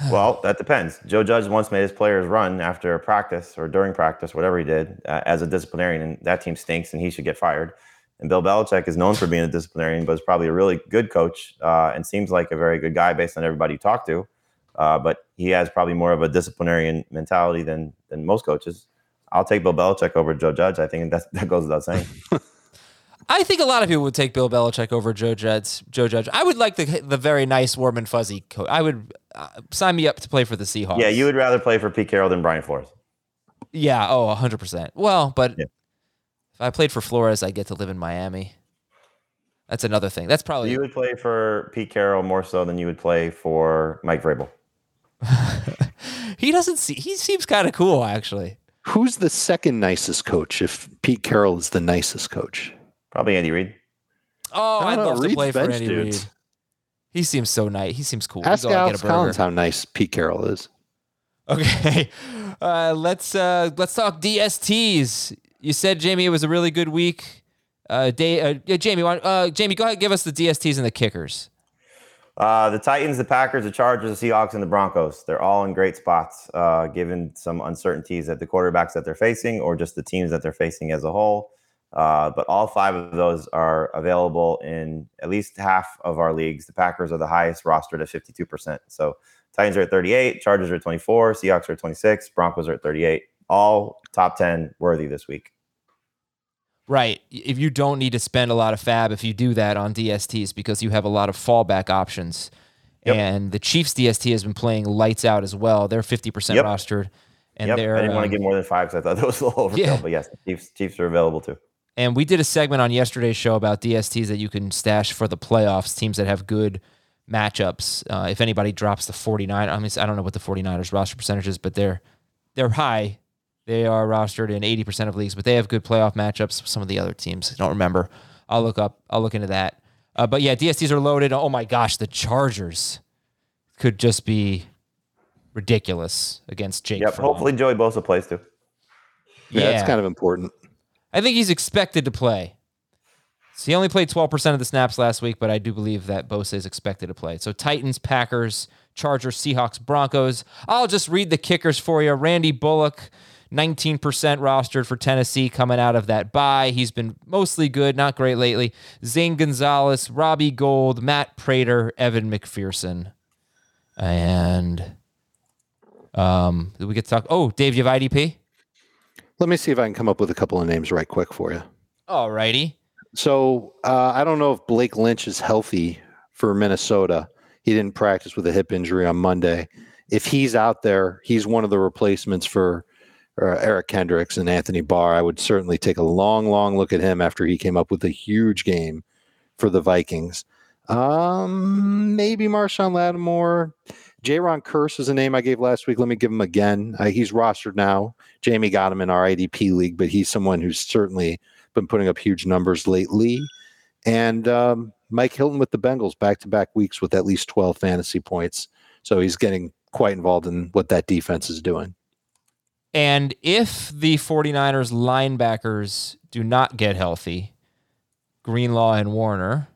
E: Well, that depends. Joe Judge once made his players run after practice or during practice, whatever he did, uh, as a disciplinarian, and that team stinks and he should get fired. And Bill Belichick is known for being a disciplinarian, but is probably a really good coach uh, and seems like a very good guy based on everybody you talk to. uh, but he has probably more of a disciplinarian mentality than than most coaches. I'll take Bill Belichick over Joe Judge. I think that that goes without saying.
D: I think a lot of people would take Bill Belichick over Joe Judge. Joe Judge. I would like the the very nice, warm and fuzzy coach. I would uh, sign me up to play for the Seahawks.
E: yeah, you would rather play for Pete Carroll than Brian Flores.
D: Yeah. Oh, 100%. Well, but
E: Yeah.
D: if I played for Flores, I get to live in Miami. That's another thing. That's probably
E: You would play for Pete Carroll more so than you would play for Mike Vrabel.
D: he doesn't see. He seems kind of cool, actually.
F: Who's the second nicest coach if Pete Carroll is the nicest coach?
E: Probably Andy Reid.
D: Oh,
F: I
D: I'd
F: don't know,
D: love to
F: Reed's
D: play for
F: bench
D: Andy. Reid. He seems so nice. He seems cool. We
F: Ask
D: go out and
F: Alex
D: get a burger.
F: Collins how nice Pete Carroll is.
D: Okay, uh, let's uh, let's talk DSTs. You said Jamie it was a really good week. Uh, day, uh, yeah, Jamie, uh, Jamie, go ahead, and give us the DSTs and the kickers.
E: Uh, the Titans, the Packers, the Chargers, the Seahawks, and the Broncos. They're all in great spots, uh, given some uncertainties at the quarterbacks that they're facing or just the teams that they're facing as a whole. Uh, but all five of those are available in at least half of our leagues. The Packers are the highest rostered at 52%. So Titans are at 38, Chargers are at 24, Seahawks are at 26, Broncos are at 38. All top 10 worthy this week.
D: Right. If you don't need to spend a lot of fab, if you do that on DSTs, because you have a lot of fallback options.
E: Yep.
D: And the Chiefs DST has been playing lights out as well. They're 50%
E: Yep.
D: rostered. And
E: yep.
D: they're,
E: I didn't want
D: um,
E: to give more than five because I thought that was a little overkill.
D: Yeah.
E: But yes, Chiefs, Chiefs are available too.
D: And we did a segment on yesterday's show about DSTs that you can stash for the playoffs, teams that have good matchups. Uh, if anybody drops the 49, I mean, I don't know what the 49ers roster percentage is, but they're they're high. They are rostered in 80% of leagues, but they have good playoff matchups with some of the other teams. I don't remember. I'll look up. I'll look into that. Uh, but yeah, DSTs are loaded. Oh my gosh, the Chargers could just be ridiculous against Jake.
E: Yep.
D: Fromm.
E: Hopefully Joey Bosa plays too.
F: Yeah, that's kind of important.
D: I think he's expected to play. So he only played 12% of the snaps last week, but I do believe that Bosa is expected to play. So Titans, Packers, Chargers, Seahawks, Broncos. I'll just read the kickers for you. Randy Bullock, 19% rostered for Tennessee coming out of that bye. He's been mostly good, not great lately. Zane Gonzalez, Robbie Gould, Matt Prater, Evan McPherson. And um, did we get to talk? Oh, Dave, you have IDP?
F: Let me see if I can come up with a couple of names right quick for you.
D: All righty.
F: So uh, I don't know if Blake Lynch is healthy for Minnesota. He didn't practice with a hip injury on Monday. If he's out there, he's one of the replacements for uh, Eric Kendricks and Anthony Barr. I would certainly take a long, long look at him after he came up with a huge game for the Vikings. Um, maybe Marshon Lattimore. Jayron Kearse is a name I gave last week. Let me give him again. Uh, he's rostered now. Jamie got him in our IDP league, but he's someone who's certainly been putting up huge numbers lately. And um, Mike Hilton with the Bengals back to back weeks with at least 12 fantasy points. So he's getting quite involved in what that defense is doing.
D: And if the 49ers linebackers do not get healthy, Greenlaw and Warner,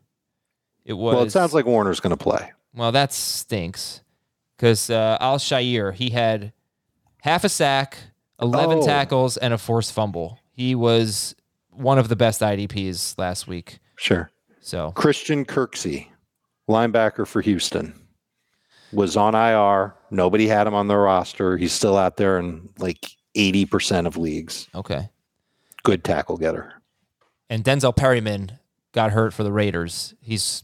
D: it was.
F: well, it sounds like Warner's going to play.
D: Well, that stinks. Because uh, Al-Shaair, he had half a sack, 11
F: Oh.
D: tackles, and a forced fumble. He was one of the best IDPs last week.
F: Sure.
D: So,
F: Christian Kirksey, linebacker for Houston, was on IR. Nobody had him on their roster. He's still out there in like 80% of leagues.
D: okay.
F: Good tackle getter.
D: And Denzel Perryman got hurt for the Raiders. He's,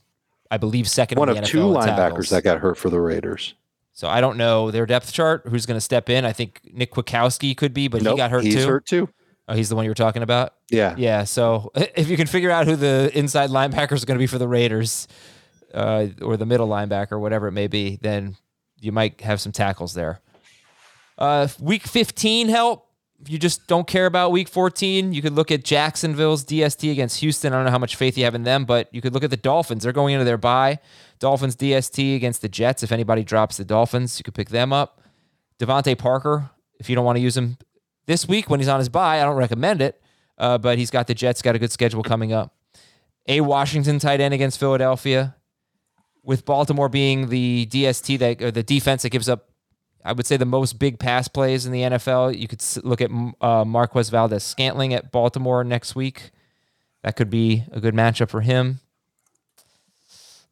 D: I believe, second
F: One
D: in
F: of
D: the
F: two
D: NFL in
F: linebackers
D: tackles.
F: that got hurt for the Raiders.
D: So I don't know their depth chart. Who's going to step in? I think Nick Kwiatkoski could be, but
F: Nope,
D: he got hurt
F: he's
D: too.
F: hurt too.
D: Oh, he's the one you were talking about.
F: Yeah.
D: Yeah. So if you can figure out who the inside linebacker is going to be for the Raiders, uh, or the middle linebacker, whatever it may be, then you might have some tackles there. Uh, week 15 help. You just don't care about week 14, you could look at Jacksonville's DST against Houston. I don't know how much faith you have in them, but you could look at the Dolphins. They're going into their bye. Dolphins DST against the Jets. If anybody drops the Dolphins, you could pick them up. DeVante Parker, if you don't want to use him this week when he's on his bye, I don't recommend it. Uh, but he's got the Jets, got a good schedule coming up. A Washington tight end against Philadelphia, with Baltimore being the DST that or the defense that gives up, I would say the most big pass plays in the NFL. You could look at uh, Marquez Valdes-Scantling at Baltimore next week. That could be a good matchup for him.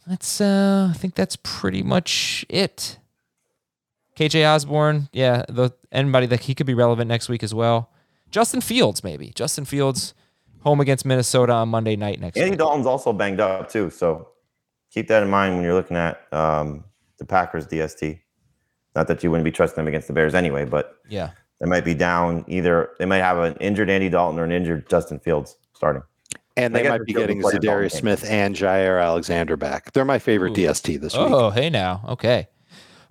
D: That's uh, I think that's pretty much it. KJ Osborn, yeah, the anybody that he could be relevant next week as well. Justin Fields, maybe. Justin Fields home against Minnesota on Monday night next
E: Andy
D: week.
E: Dalton's also banged up too, so keep that in mind when you're looking at um, the Packers DST. Not that you wouldn't be trusting them against the Bears anyway, but
D: Yeah.
E: they might be down either. They might have an injured Andy Dalton or an injured Justin Fields starting.
F: And
E: I
F: they might be getting
E: player
F: Zadarius. Smith and Jaire Alexander back. They're my favorite
D: Ooh.
F: DST this week.
D: Oh, hey now. Okay.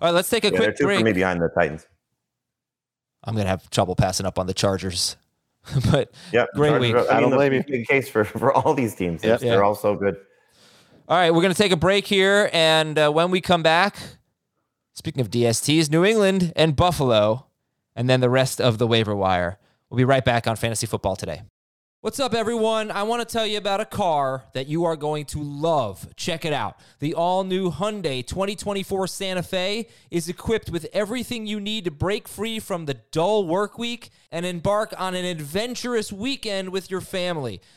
D: All right, let's take a
E: Yeah, they're
D: quick
E: two
D: break.
E: for me behind the Titans.
D: I'm gonna have trouble passing up on the Chargers, but
E: Yep.
D: Great
E: Chargers
D: week.
E: are-
F: I don't
E: mean, the
F: blame you.
E: Big case for, for all these teams.
F: Yep.
E: They're
D: Yeah.
E: all so good.
D: all right, we're gonna take a break here, and uh, when we come back, speaking of DSTs, New England and Buffalo, and then the rest of the waiver wire. We'll be right back on Fantasy Football today. What's up, everyone? I want to tell you about a car that you are going to love. Check it out. The all new Hyundai 2024 Santa Fe is equipped with everything you need to break free from the dull work week and embark on an adventurous weekend with your family.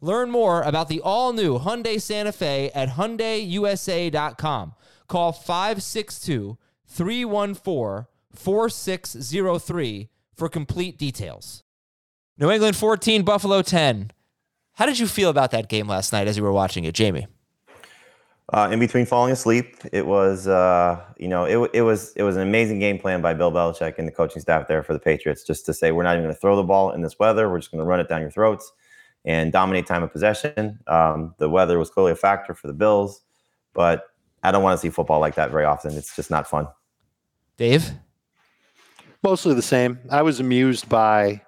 D: Learn more about the all new Hyundai Santa Fe at HyundaiUSA.com. Call 562 314 4603 for complete details. New England 14, Buffalo 10. How did you feel about that game last night as you were watching it, Jamie?
E: Uh, in between falling asleep, it was uh, you know it, it was it was an amazing game plan by Bill Belichick and the coaching staff there for the Patriots, just to say we're not even going to throw the ball in this weather. We're just going to run it down your throats and dominate time of possession. Um, the weather was clearly a factor for the Bills, but I don't want to see football like that very often. It's just not fun.
D: Dave?
F: Mostly the same. I was amused by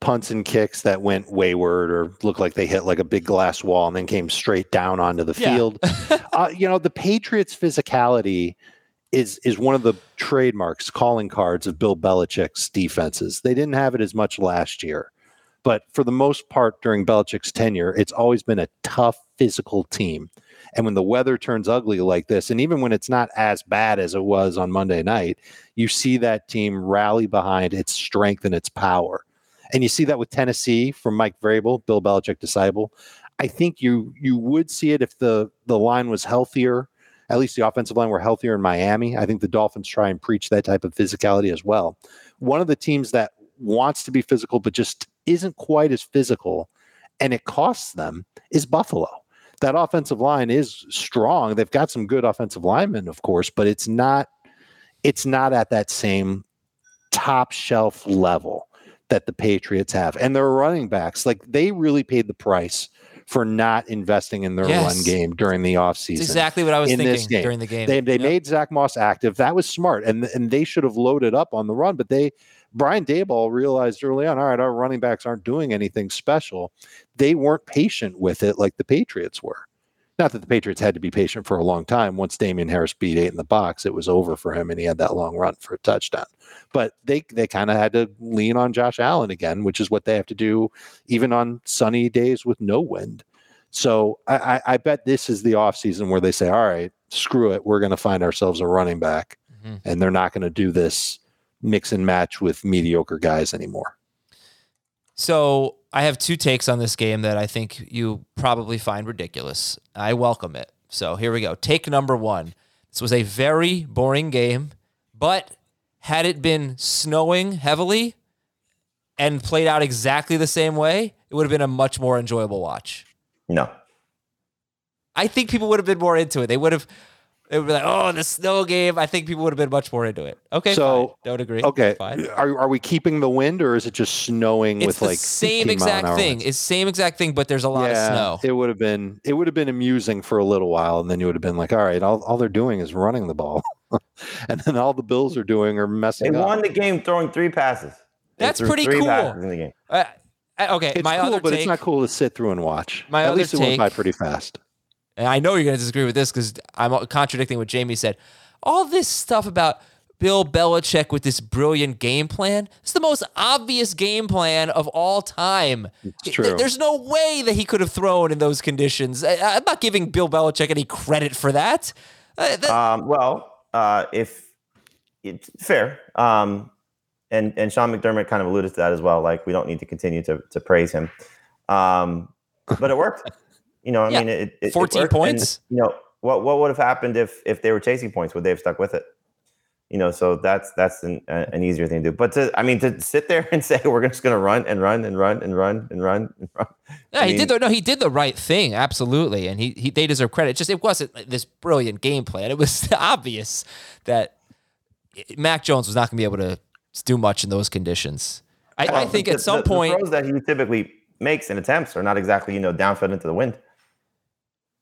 F: punts and kicks that went wayward or looked like they hit like a big glass wall and then came straight down onto the
D: Yeah.
F: field. uh, you know, the Patriots' physicality is is one of the trademarks, calling cards of Bill Belichick's defenses. They didn't have it as much last year, but for the most part during Belichick's tenure, it's always been a tough physical team. And when the weather turns ugly like this, and even when it's not as bad as it was on Monday night, you see that team rally behind its strength and its power. And you see that with Tennessee from Mike Vrabel, Bill Belichick disciple. I think you you would see it if the the line was healthier, at least the offensive line were healthier in Miami. I think the Dolphins try and preach that type of physicality as well. One of the teams that wants to be physical but just isn't quite as physical and it costs them is Buffalo. That offensive line is strong. They've got some good offensive linemen, of course, but it's not it's not at that same top shelf level that the Patriots have. And their running backs, like they really paid the price for not investing in their
D: Yes.
F: run game during the offseason.
D: It's exactly what I was
F: in this
D: thinking
F: game.
D: during the game.
F: They they
D: Yep.
F: made Zach Moss active. That was smart, and and they should have loaded up on the run. But they Brian Daboll realized early on, all right, our running backs aren't doing anything special. They weren't patient with it like the Patriots were. Not that the Patriots had to be patient for a long time. Once Damien Harris beat eight in the box, it was over for him, and he had that long run for a touchdown. But they they kind of had to lean on Josh Allen again, which is what they have to do even on sunny days with no wind. So I, I, I bet this is the offseason where they say, all right, screw it. We're going to find ourselves a running back.
D: Mhm.
F: And they're not going to do this mix and match with mediocre guys anymore.
D: So I have two takes on this game that I think you probably find ridiculous. I welcome it. So here we go. Take number one. This was a very boring game, but had it been snowing heavily and played out exactly the same way, it would have been a much more enjoyable watch.
E: No.
D: I think people would have been more into it. They would have. They would be like, "Oh, the snow game." I think people would have been much more into it. Okay,
F: So,
D: fine. don't agree.
F: Okay.
D: fine.
F: Are, are we keeping the wind or is it just snowing
D: It's
F: with
D: the
F: like
D: same
F: 15 mile an
D: exact thing.
F: winds?
D: It's same exact thing, but there's a lot of snow.
F: It would have been it would have been amusing for a little while, and then you would have been like, all right, all, all they're doing is running the ball. and then all the Bills are doing are
E: They
F: messing up.
E: won the game throwing three passes. They
D: That's pretty
E: three
D: cool.
E: passes in the game.
D: Uh, uh, okay,
F: It's
D: my
F: cool,
D: other
F: but
D: take,
F: it's not cool to sit through and watch.
D: My
F: At
D: other
F: least it went by
D: take-
F: pretty fast.
D: And I know you're going to disagree with this because I'm contradicting what Jamie said. All this stuff about Bill Belichick with this brilliant game plan. It's the most obvious game plan of all time.
F: It's true.
D: There's no way that he could have thrown in those conditions. I, I'm not giving Bill Belichick any credit for that. Uh, that-
E: Um, well, uh, if it's fair, um, and and Sean McDermott kind of alluded to that as well. Like we don't need to continue to to praise him, um, but it worked. You know, I
D: Yeah,
E: mean, it, it- it
D: 14
E: and,
D: points.
E: you know, what what would have happened if if they were chasing points? Would they have stuck with it? You know, so that's that's an, uh, an easier thing to do. But to I mean, to sit there and say we're just going to run and run and run and run and run and run.
D: Yeah,
E: I
D: he
E: mean-
D: did the no, he did the right thing, absolutely, and he, he they deserve credit. Just it wasn't this brilliant game plan. It was obvious that Mac Jones was not going to be able to do much in those conditions. I, I think
E: the-
D: at some
E: the- the
D: point,
E: throws that he typically makes and attempts are not exactly you know downfield into the wind.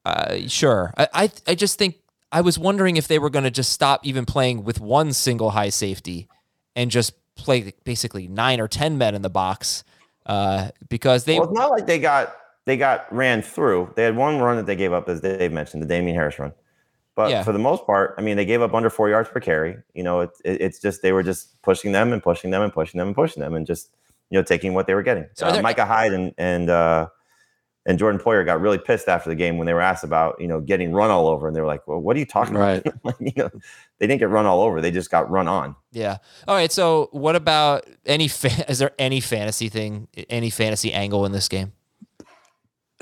D: Uh, sure. I, I I just think I was wondering if they were going to just stop even playing with one single high safety and just play basically nine or ten men in the box uh, because they
E: well, it's not like they got they got ran through. They had one run that they gave up, as Dave mentioned, the Damien Harris run. But
D: Yeah.
E: for the most part, I mean, they gave up under four yards per carry. You know, it, it, it's just they were just pushing them and pushing them and pushing them and pushing them and just you know taking what they were getting.
D: So
E: uh,
D: there-
E: Micah Hyde and and uh, and Jordan Poyer got really pissed after the game when they were asked about you know getting run all over, and they were like, "Well, what are you talking
F: Right.
E: about?" you know, they didn't get run all over; they just got run on.
D: Yeah. All right. So, what about any? Fa- is there any fantasy thing, any fantasy angle in this game?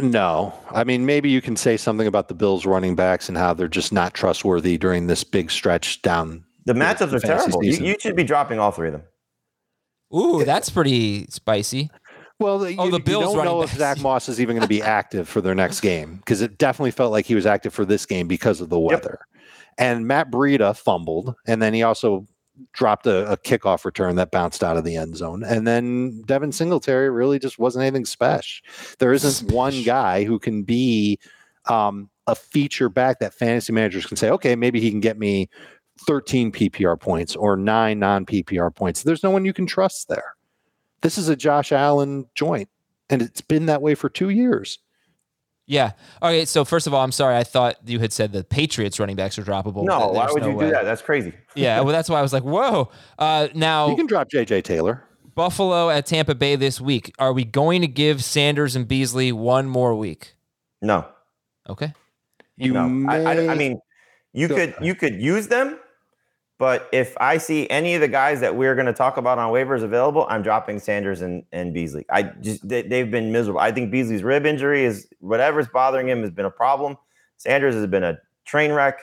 F: No, I mean maybe you can say something about the Bills running backs and how they're just not trustworthy during this big stretch down.
E: The
F: the
E: matchups are terrible. You, you should be dropping all three of them.
D: Ooh, that's pretty spicy.
F: Well, you,
D: Oh, the
F: you
D: Bills
F: don't
D: running
F: know if. Zach Moss is even going to be active for their next game because it definitely felt like he was active for this game because of the weather. And Matt Breida fumbled, and then he also dropped a, a kickoff return that bounced out of the end zone. And then Devin Singletary really just wasn't anything special. There isn't one guy who can be um, a feature back that fantasy managers can say, okay, maybe he can get me 13 PPR points or nine non PPR points. There's no one you can trust there. This is a Josh Allen joint, and it's been that way for two years.
D: Yeah. All right. So first of all, I'm sorry. I thought you had said the Patriots running backs are droppable.
E: No,
D: Th-
E: why would
D: no
E: you
D: way.
E: do that? That's crazy.
D: Yeah. Well, that's why I was like, whoa. Uh, now
F: You can drop JJ Taylor.
D: Buffalo at Tampa Bay this week. Are we going to give Sanders and Beasley one more week?
E: No,
D: Okay.
F: You
E: no. I, I, I mean, you could
F: ahead.
E: you could use them, but if I see any of the guys that we're going to talk about on waivers available, I'm dropping Sanders and, and Beasley. I just they, they've been miserable. I think Beasley's rib injury is whatever's bothering him has been a problem. Sanders has been a train wreck.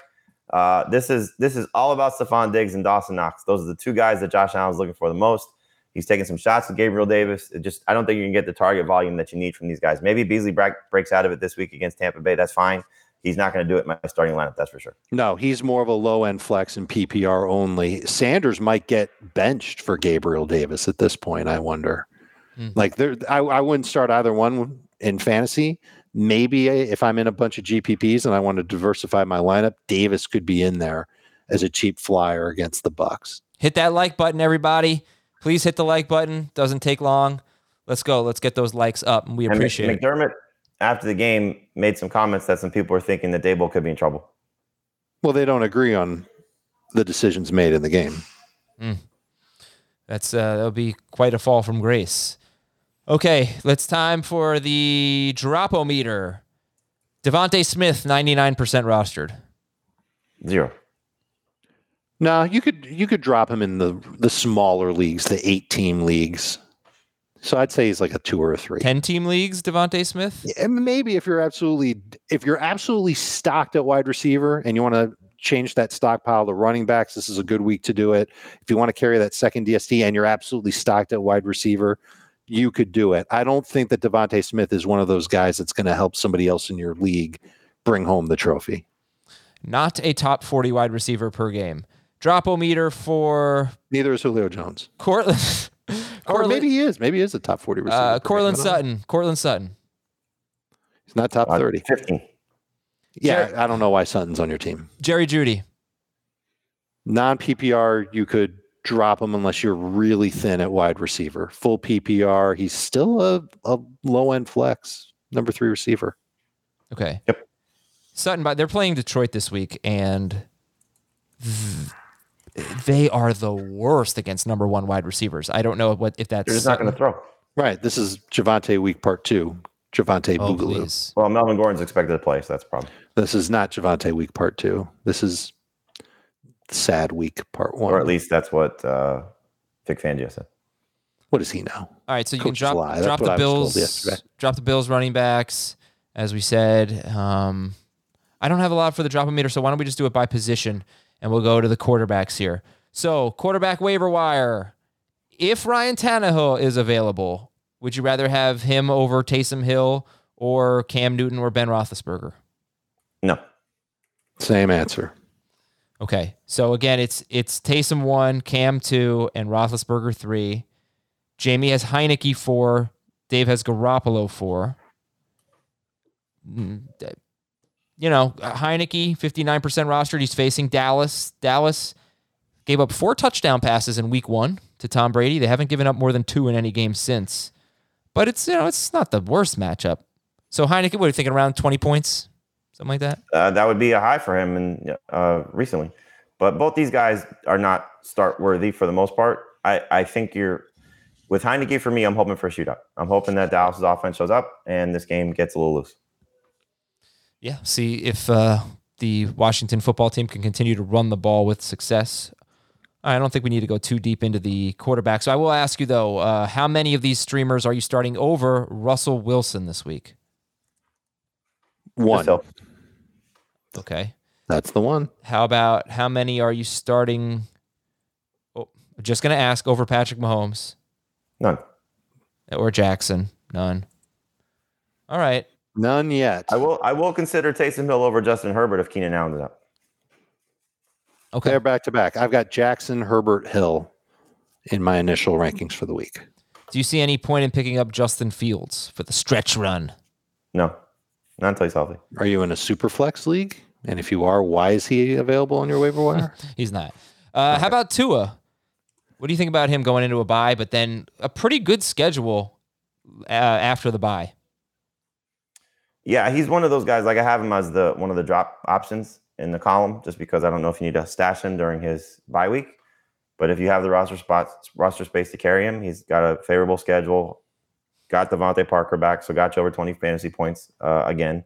E: Uh, this is this is all about Stefon Diggs and Dawson Knox. Those are the two guys that Josh Allen's looking for the most. He's taking some shots with Gabriel Davis. It just I don't think you can get the target volume that you need from these guys. Maybe Beasley break, breaks out of it this week against Tampa Bay. That's fine. He's not going to do it in my starting lineup. That's for sure.
F: no, he's more of a low end flex and PPR only. Sanders might get benched for Gabriel Davis at this point. I wonder.
D: Hmm.
F: Like there, I, I wouldn't start either one in fantasy. Maybe if I'm in a bunch of GPPs and I want to diversify my lineup, Davis could be in there as a cheap flyer against the Bucks.
D: Hit that like button, everybody. Please hit the like button. Doesn't take long. Let's go. Let's get those likes up, and we
E: And Mc-
D: appreciate it.
E: McDermott after the game made some comments that some people were thinking that Daboll could be in trouble.
F: Well, they don't agree on the decisions made in the game.
D: That's uh, that'll be quite a fall from grace. Okay, let's time for the dropometer. DeVonta Smith, 99% rostered.
E: Zero.
F: No, you could you could drop him in the the smaller leagues, the eight team leagues. So I'd say he's like a two or a three.
D: 10 team leagues, DeVonta Smith.
F: And maybe if you're absolutely if you're absolutely stocked at wide receiver and you want to change that stockpile to running backs, this is a good week to do it. If you want to carry that second DST and you're absolutely stocked at wide receiver, you could do it. I don't think that DeVonta Smith is one of those guys that's going to help somebody else in your league bring home the trophy.
D: Not a top 40 wide receiver per game. Drop o meter for
F: Neither is Julio Jones.
D: Courtland.
F: Or maybe he is. Maybe he is a top 40 receiver.
D: uh,
F: per game. Courtland know.
D: Sutton. Courtland Sutton.
F: He's not top
E: Uh,
F: 30.
E: 15.
F: Yeah,
D: Jerry-
F: I don't know why Sutton's on your team.
D: Jerry Jeudy.
F: Non PPR, you could drop him unless you're really thin at wide receiver. Full PPR, he's still a, a low end flex, number three receiver.
D: Okay.
E: Yep.
D: Sutton, but they're playing Detroit this week, and th- they are the worst against number one wide receivers. I don't know what if that's
E: They're just not going to throw.
F: Right. This is Javonte week part two. Javonte
D: Oh,
F: Boogaloo.
D: please.
E: Well, Melvin Gordon's expected to play, so that's a problem.
F: This is not Javonte week part two. This is sad week part one.
E: Or at least that's what uh, Vic Fangio said.
F: what does he know?
D: All right, so you
F: Coaches
D: can drop
F: lie.
D: Drop
F: what
D: the
F: I was told
D: Bills drop the Bills running backs as we said. Um, I don't have a lot for the drop meter, so why don't we just do it by position and we'll go to the quarterbacks here. So quarterback waiver wire. If Ryan Tannehill is available, would you rather have him over Taysom Hill or Cam Newton or Ben Roethlisberger?
E: No.
F: Same answer.
D: Okay, so again, it's it's Taysom one, Cam two, and Roethlisberger three. Jamie has Heinicke four. Dave has Garoppolo four. Mm, You know, Heinicke fifty nine percent rostered. He's facing Dallas. Dallas gave up four touchdown passes in Week One to Tom Brady. They haven't given up more than two in any game since. But it's you know it's not the worst matchup. So Heinicke, what are you thinking? Around twenty points, something like that.
E: Uh, that would be a high for him and uh, recently. But both these guys are not start worthy for the most part. I, I think you're with Heinicke for me. I'm hoping for a shootout. I'm hoping that Dallas's offense shows up and this game gets a little loose.
D: Yeah, see if uh, the Washington football team can continue to run the ball with success. I don't think we need to go too deep into the quarterback. So I will ask you though, uh, how many of these streamers are you starting over Russell Wilson this week?
F: One.
D: Okay.
F: That's the one.
D: How about how many are you starting? Oh, just gonna ask over Patrick Mahomes
E: none.
D: or Jackson. None. All right.
F: None yet.
E: I will I will consider Taysom Hill over Justin Herbert if Keenan Allen is out.
D: Okay.
F: They're back to back. I've got Jackson, Herbert, Hill in my initial rankings for the week.
D: Do you see any point in picking up Justin Fields for the stretch run?
E: No. Not until he's healthy.
F: Are you in a super flex league? And if you are, why is he available on your waiver wire?
D: He's not. Uh, how about Tua? What do you think about him going into a bye, but then a pretty good schedule uh, after the bye?
E: Yeah, he's one of those guys. Like I have him as the one of the drop options in the column, just because I don't know if you need to stash him during his bye week. But if you have the roster spots, roster space to carry him, he's got a favorable schedule. Got DeVante Parker back, so got you over 20 fantasy points uh, again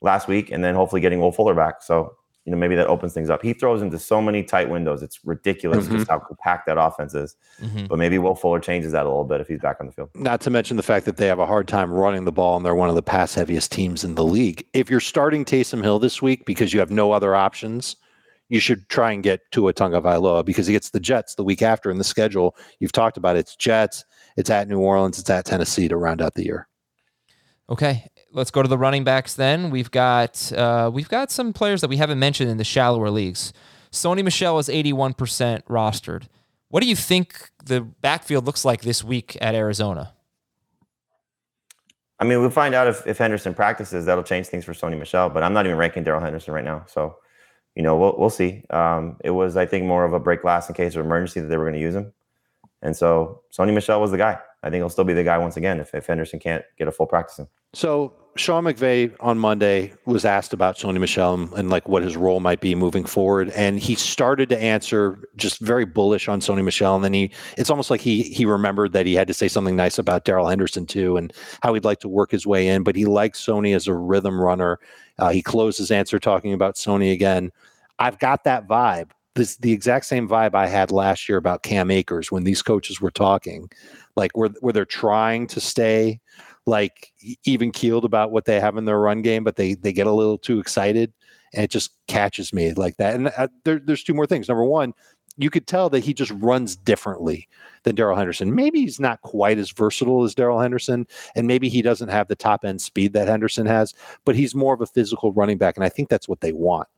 E: last week, and then hopefully getting Will Fuller back. So you know maybe that opens things up. He throws into so many tight windows; it's ridiculous just how compact that offense is.
D: Mhm.
E: But maybe Will Fuller changes that a little bit if he's back on the field.
F: Not to mention the fact that they have a hard time running the ball and they're one of the pass heaviest teams in the league. If you're starting Taysom Hill this week because you have no other options, you should try and get Tua Tagovailoa because he gets the Jets the week after in the schedule. You've talked about it. It's Jets, it's at New Orleans, it's at Tennessee to round out the year.
D: Okay, let's go to the running backs. Then we've got uh, we've got some players that we haven't mentioned in the shallower leagues. Sony Michel is eighty one percent rostered. What do you think the backfield looks like this week at Arizona?
E: I mean, we'll find out if, if Henderson practices. That'll change things for Sony Michel. But I'm not even ranking Darrell Henderson right now. So, you know, we'll we'll see. Um, it was, I think, more of a break glass in case of emergency that they were going to use him. And so Sony Michel was the guy. I think he'll still be the guy once again if, if Henderson can't get a full practice in.
F: So Sean McVay on Monday was asked about Sony Michel and, and like what his role might be moving forward, and he started to answer just very bullish on Sony Michel, and then he it's almost like he he remembered that he had to say something nice about Darrell Henderson too, and how he'd like to work his way in, but he likes Sony as a rhythm runner. Uh, he closed his answer talking about Sony again. I've got that vibe. This the exact same vibe I had last year about Cam Akers when these coaches were talking, like where where they're trying to stay like even keeled about what they have in their run game, but they they get a little too excited, and it just catches me like that. And uh, there, there's two more things. Number one, you could tell that he just runs differently than Darrell Henderson. Maybe he's not quite as versatile as Darrell Henderson, and maybe he doesn't have the top end speed that Henderson has, but he's more of a physical running back, and I think that's what they want.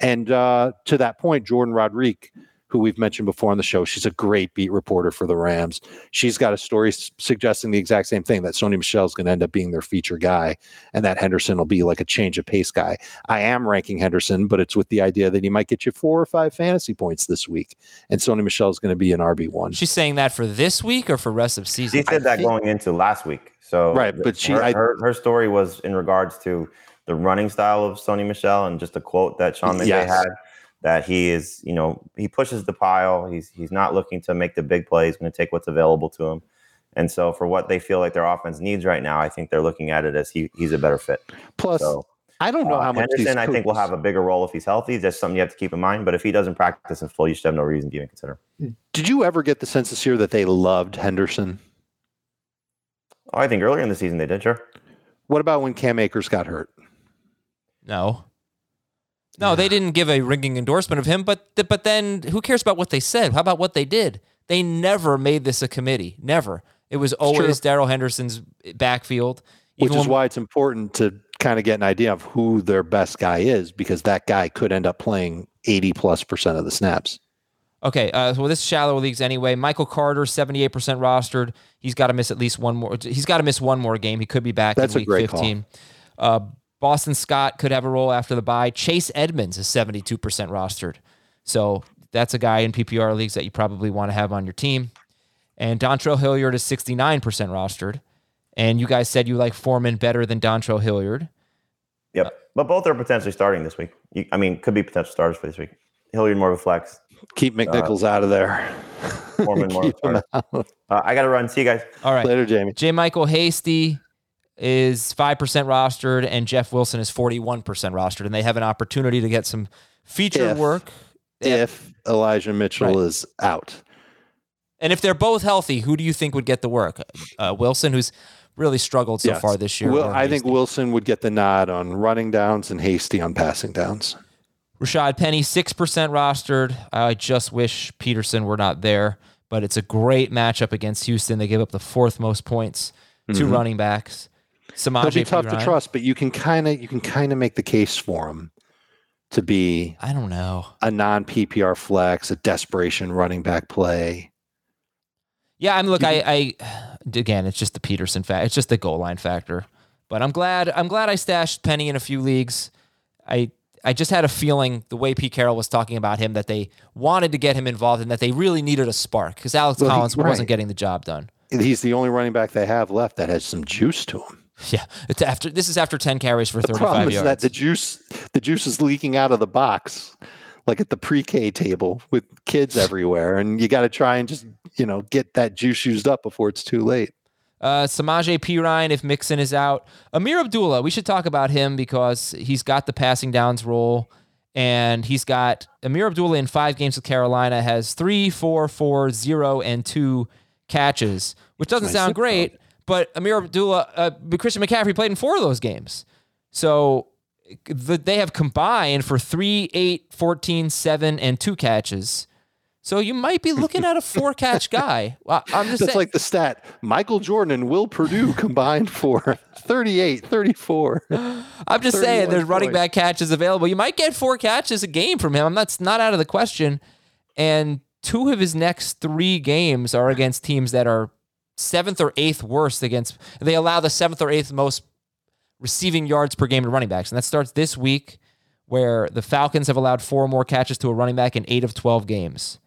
F: And uh, to that point, Jordan Rodriguez, who we've mentioned before on the show, she's a great beat reporter for the Rams. She's got a story s- suggesting the exact same thing that Sony Michel is going to end up being their feature guy, and that Henderson will be like a change of pace guy. I am ranking Henderson, but it's with the idea that he might get you four or five fantasy points this week, and Sony Michel is going to be an RB one.
D: She's saying that for this week or for rest of season?
E: She said that going into last week. So
F: Right, but she-
E: her,
F: I-
E: her, her story was in regards to the running style of Sony Michel and just a quote that Sean McVay
F: Yes.
E: had that he is, you know, he pushes the pile. He's he's not looking to make the big plays. Going to take what's available to him. And so, for what they feel like their offense needs right now, I think they're looking at it as he he's a better fit.
F: Plus,
E: So,
F: I don't know
E: uh,
F: how much
E: Henderson, I think, will have a bigger role if he's healthy. That's something you have to keep in mind. But if he doesn't practice in full, you should have no reason to even consider.
F: Did you ever get the sense this year that they loved Henderson?
E: Oh, I think earlier in the season they did, sure.
F: What about when Cam Akers got hurt?
D: No. No, they didn't give a ringing endorsement of him, but th- but then who cares about what they said? How about what they did? They never made this a committee. Never. It was always Darrell Henderson's backfield.
F: Which is
D: when-
F: why it's important to kind of get an idea of who their best guy is because that guy could end up playing 80 plus percent of the snaps.
D: Okay, uh, well, this is shallow leagues anyway. Michael Carter, seventy-eight percent rostered. He's got to miss at least one more. He's got to miss one more game. He could be back
F: That's a
D: in week
F: great call.
D: fifteen. Uh, Boston Scott could have a role after the bye. Chase Edmonds is seventy-two percent rostered, so that's a guy in PPR leagues that you probably want to have on your team. And Dontrell Hilliard is sixty-nine percent rostered. And you guys said you like Foreman better than Dontrell Hilliard.
E: Yep. but both are potentially starting this week. You, I mean, could be potential starters for this week. Hilliard more of a flex.
F: Keep McNichols out of there.
E: Foreman more of a starter. Uh, I got to run. See you guys.
D: All right.
F: Later, Jamie.
D: JaMycal Hasty is 5% rostered, and Jeff Wilson is 41% rostered, and they have an opportunity to get some feature
F: If.
D: work.
F: If Elijah Mitchell
D: Right.
F: is out,
D: And if they're both healthy, who do you think would get the work? Uh, Wilson, who's really struggled so
F: Yes.
D: far this year.
F: Will, I think? Wilson would get the nod on running downs and Hasty on passing downs.
D: Rashaad Penny, 6% rostered. I just wish Peterson were not there, but it's a great matchup against Houston. They give up the fourth most points to
F: Mhm.
D: running backs.
F: He'll be tough to trust, but you can kind of you can kind of make the case for him to be
D: I don't know.
F: a non PPR flex, a desperation running back play.
D: Yeah, I mean, look, I, I again, it's just the Peterson fact. It's just the goal line factor. But I'm glad. I'm glad I stashed Penny in a few leagues. I I just had a feeling the way Pete Carroll was talking about him that they wanted to get him involved and that they really needed a spark because Alex
F: Well, he-
D: Collins wasn't getting the job done.
F: He's the only running back they have left that has some juice to him.
D: Yeah, it's after this is after ten carries for
F: The
D: 35
F: problem is
D: yards.
F: that the juice the juice is leaking out of the box, like at the pre-K table with kids everywhere, and you got to try and just you know get that juice used up before it's too late.
D: Uh, Samaje Perine, if Mixon is out. Ameer Abdullah, we should talk about him because he's got the passing downs role. And he's got Ameer Abdullah in five games with Carolina has three, four, four, zero, and two catches, which doesn't
F: my
D: sound great. But Ameer Abdullah, uh, Christian McCaffrey played in four of those games. So the, they have combined for three, eight, 14, seven, and two catches. So you might be looking at a four catch guy. I'm just
F: That's
D: saying.
F: like the stat Michael Jordan and Will Perdue combined for 38, 34.
D: I'm just saying
F: 31
D: there's running back catches available. You might get four catches a game from him. That's not out of the question. And two of his next three games are against teams that are seventh or eighth worst against. They allow the seventh or eighth most receiving yards per game to running backs. And that starts this week, where the Falcons have allowed four more catches to a running back in eight of 12 games.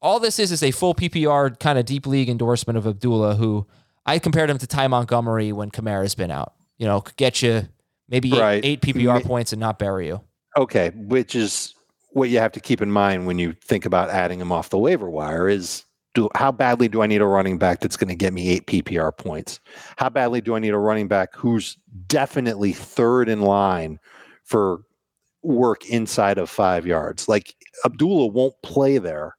D: All this is is a full PPR kind of deep league endorsement of Abdullah, who I compared him to Ty Montgomery when Kamara's been out. You know, could get you maybe eight,
F: Right.
D: eight PPR
F: Ma-
D: points and not bury you.
F: Okay, which is what you have to keep in mind when you think about adding him off the waiver wire is do how badly do I need a running back that's going to get me 8 PPR points? How badly do I need a running back who's definitely third in line for work inside of 5 yards? Like Abdullah won't play there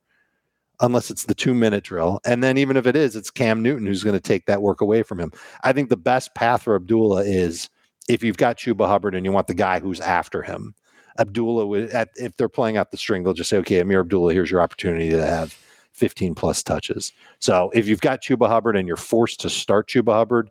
F: unless it's the 2 minute drill. And then even if it is, it's Cam Newton who's going to take that work away from him. I think the best path for Abdullah is if you've got Chuba Hubbard and you want the guy who's after him. Abdullah would if they're playing out the string, they'll just say, "Okay, Ameer Abdullah, here's your opportunity to have 15 plus touches." So if you've got Chuba Hubbard and you're forced to start Chuba Hubbard,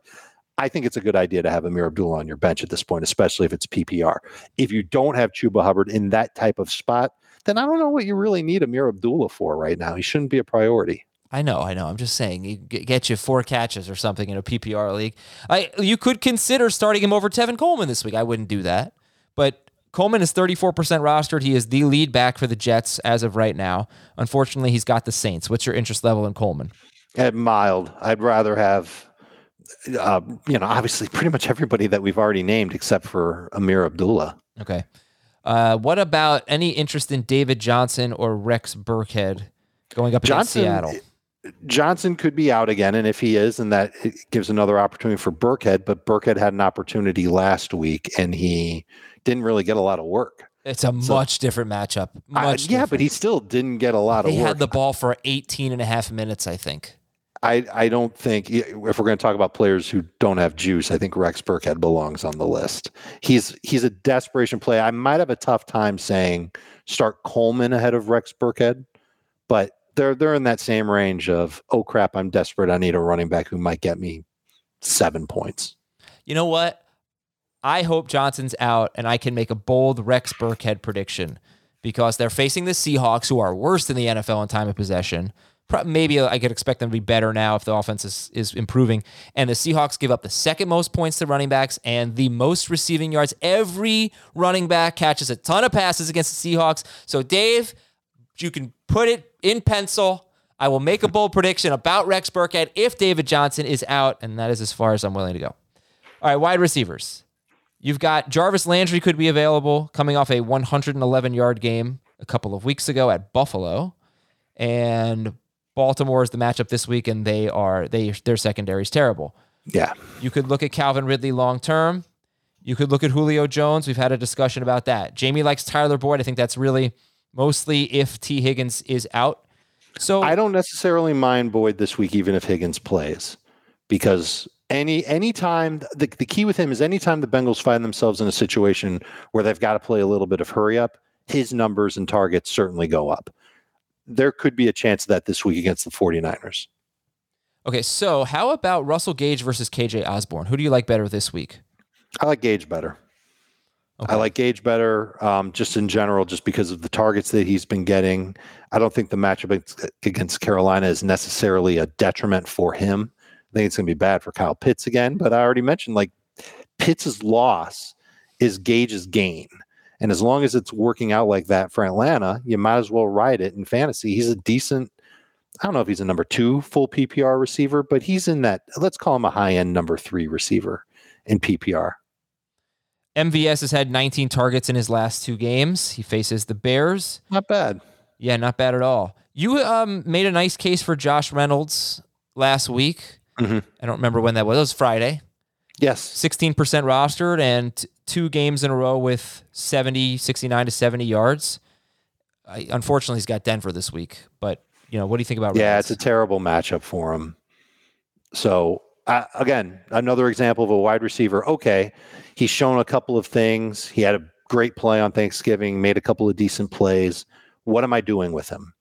F: I think it's a good idea to have Ameer Abdullah on your bench at this point, especially if it's PPR. If you don't have Chuba Hubbard in that type of spot, then I don't know what you really need Ameer Abdullah for right now. He shouldn't be a priority.
D: I know, I know. I'm just saying, you get you four catches or something in a PPR league. I you could consider starting him over Tevin Coleman this week. I wouldn't do that, but Coleman is 34% rostered. He is the lead back for the Jets as of right now. Unfortunately, he's got the Saints. What's your interest level in Coleman?
F: At mild, I'd rather have, uh, you know, obviously pretty much everybody that we've already named except for Ameer Abdullah.
D: Okay. Uh, what about any interest in David Johnson or Rex Burkhead going up against
F: Johnson,
D: Seattle?
F: Johnson could be out again, and if he is, and that gives another opportunity for Burkhead. But Burkhead had an opportunity last week, and he didn't really get a lot of work.
D: It's a
F: So-
D: much different matchup. Much
F: yeah, but he still didn't get a lot of work.
D: He had the ball for 18 and a half minutes, I think.
F: I, I don't think if we're going to talk about players who don't have juice, I think Rex Burkhead belongs on the list. He's he's a desperation play. I might have a tough time saying start Coleman ahead of Rex Burkhead, but they're they're in that same range of oh crap, I'm desperate. I need a running back who might get me seven points.
D: You know what? I hope Johnson's out and I can make a bold Rex Burkhead prediction because they're facing the Seahawks, who are worse than the NFL in time of possession. Maybe I could expect them to be better now if the offense is, is improving. And the Seahawks give up the second most points to running backs and the most receiving yards. Every running back catches a ton of passes against the Seahawks. So, Dave, you can put it in pencil. I will make a bold prediction about Rex Burkhead if David Johnson is out, and that is as far as I'm willing to go. All right, wide receivers. You've got Jarvis Landry could be available coming off a 111 yard game a couple of weeks ago at Buffalo, and Baltimore is the matchup this week, and they are they their secondary is terrible.
F: Yeah,
D: You could look at Calvin Ridley long term. You could look at Julio Jones. We've had a discussion about that. Jamie likes Tyler Boyd. I think that's really mostly if Tee Higgins is out. So
F: I don't necessarily mind Boyd this week, even if Higgins plays, because any anytime the, the key with him is anytime the Bengals find themselves in a situation where they've got to play a little bit of hurry up, his numbers and targets certainly go up. There could be a chance of that this week against the 49ers.
D: okay, so how about Russell Gage versus KJ Osborn? Who do you like better this week?
F: I like Gage better. I like Gage better, um, just in general, just because of the targets that he's been getting. I don't think the matchup against Carolina is necessarily a detriment for him. I think it's going to be bad for Kyle Pitts again. But I already mentioned, like Pitts's loss is Gage's gain, and as long as it's working out like that for Atlanta, you might as well ride it in fantasy. He's a decent. I don't know if he's a number two full PPR receiver, but he's in that. Let's call him a high end number three receiver in PPR.
D: MVS has had 19 targets in his last two games. He faces the Bears.
F: Not bad.
D: Yeah, not bad at all. You um, made a nice case for Josh Reynolds last week.
F: Mhm.
D: I don't remember when that was. It was Friday.
F: Yes.
D: 16% rostered and two games in a row with 70, 69 to 70 yards. I, unfortunately, he's got Denver this week. But, you know, what do you think about
F: Yeah, it's a terrible matchup for him. So uh, again, another example of a wide receiver. Okay, he's shown a couple of things. He had a great play on Thanksgiving, made a couple of decent plays. What am I doing with him?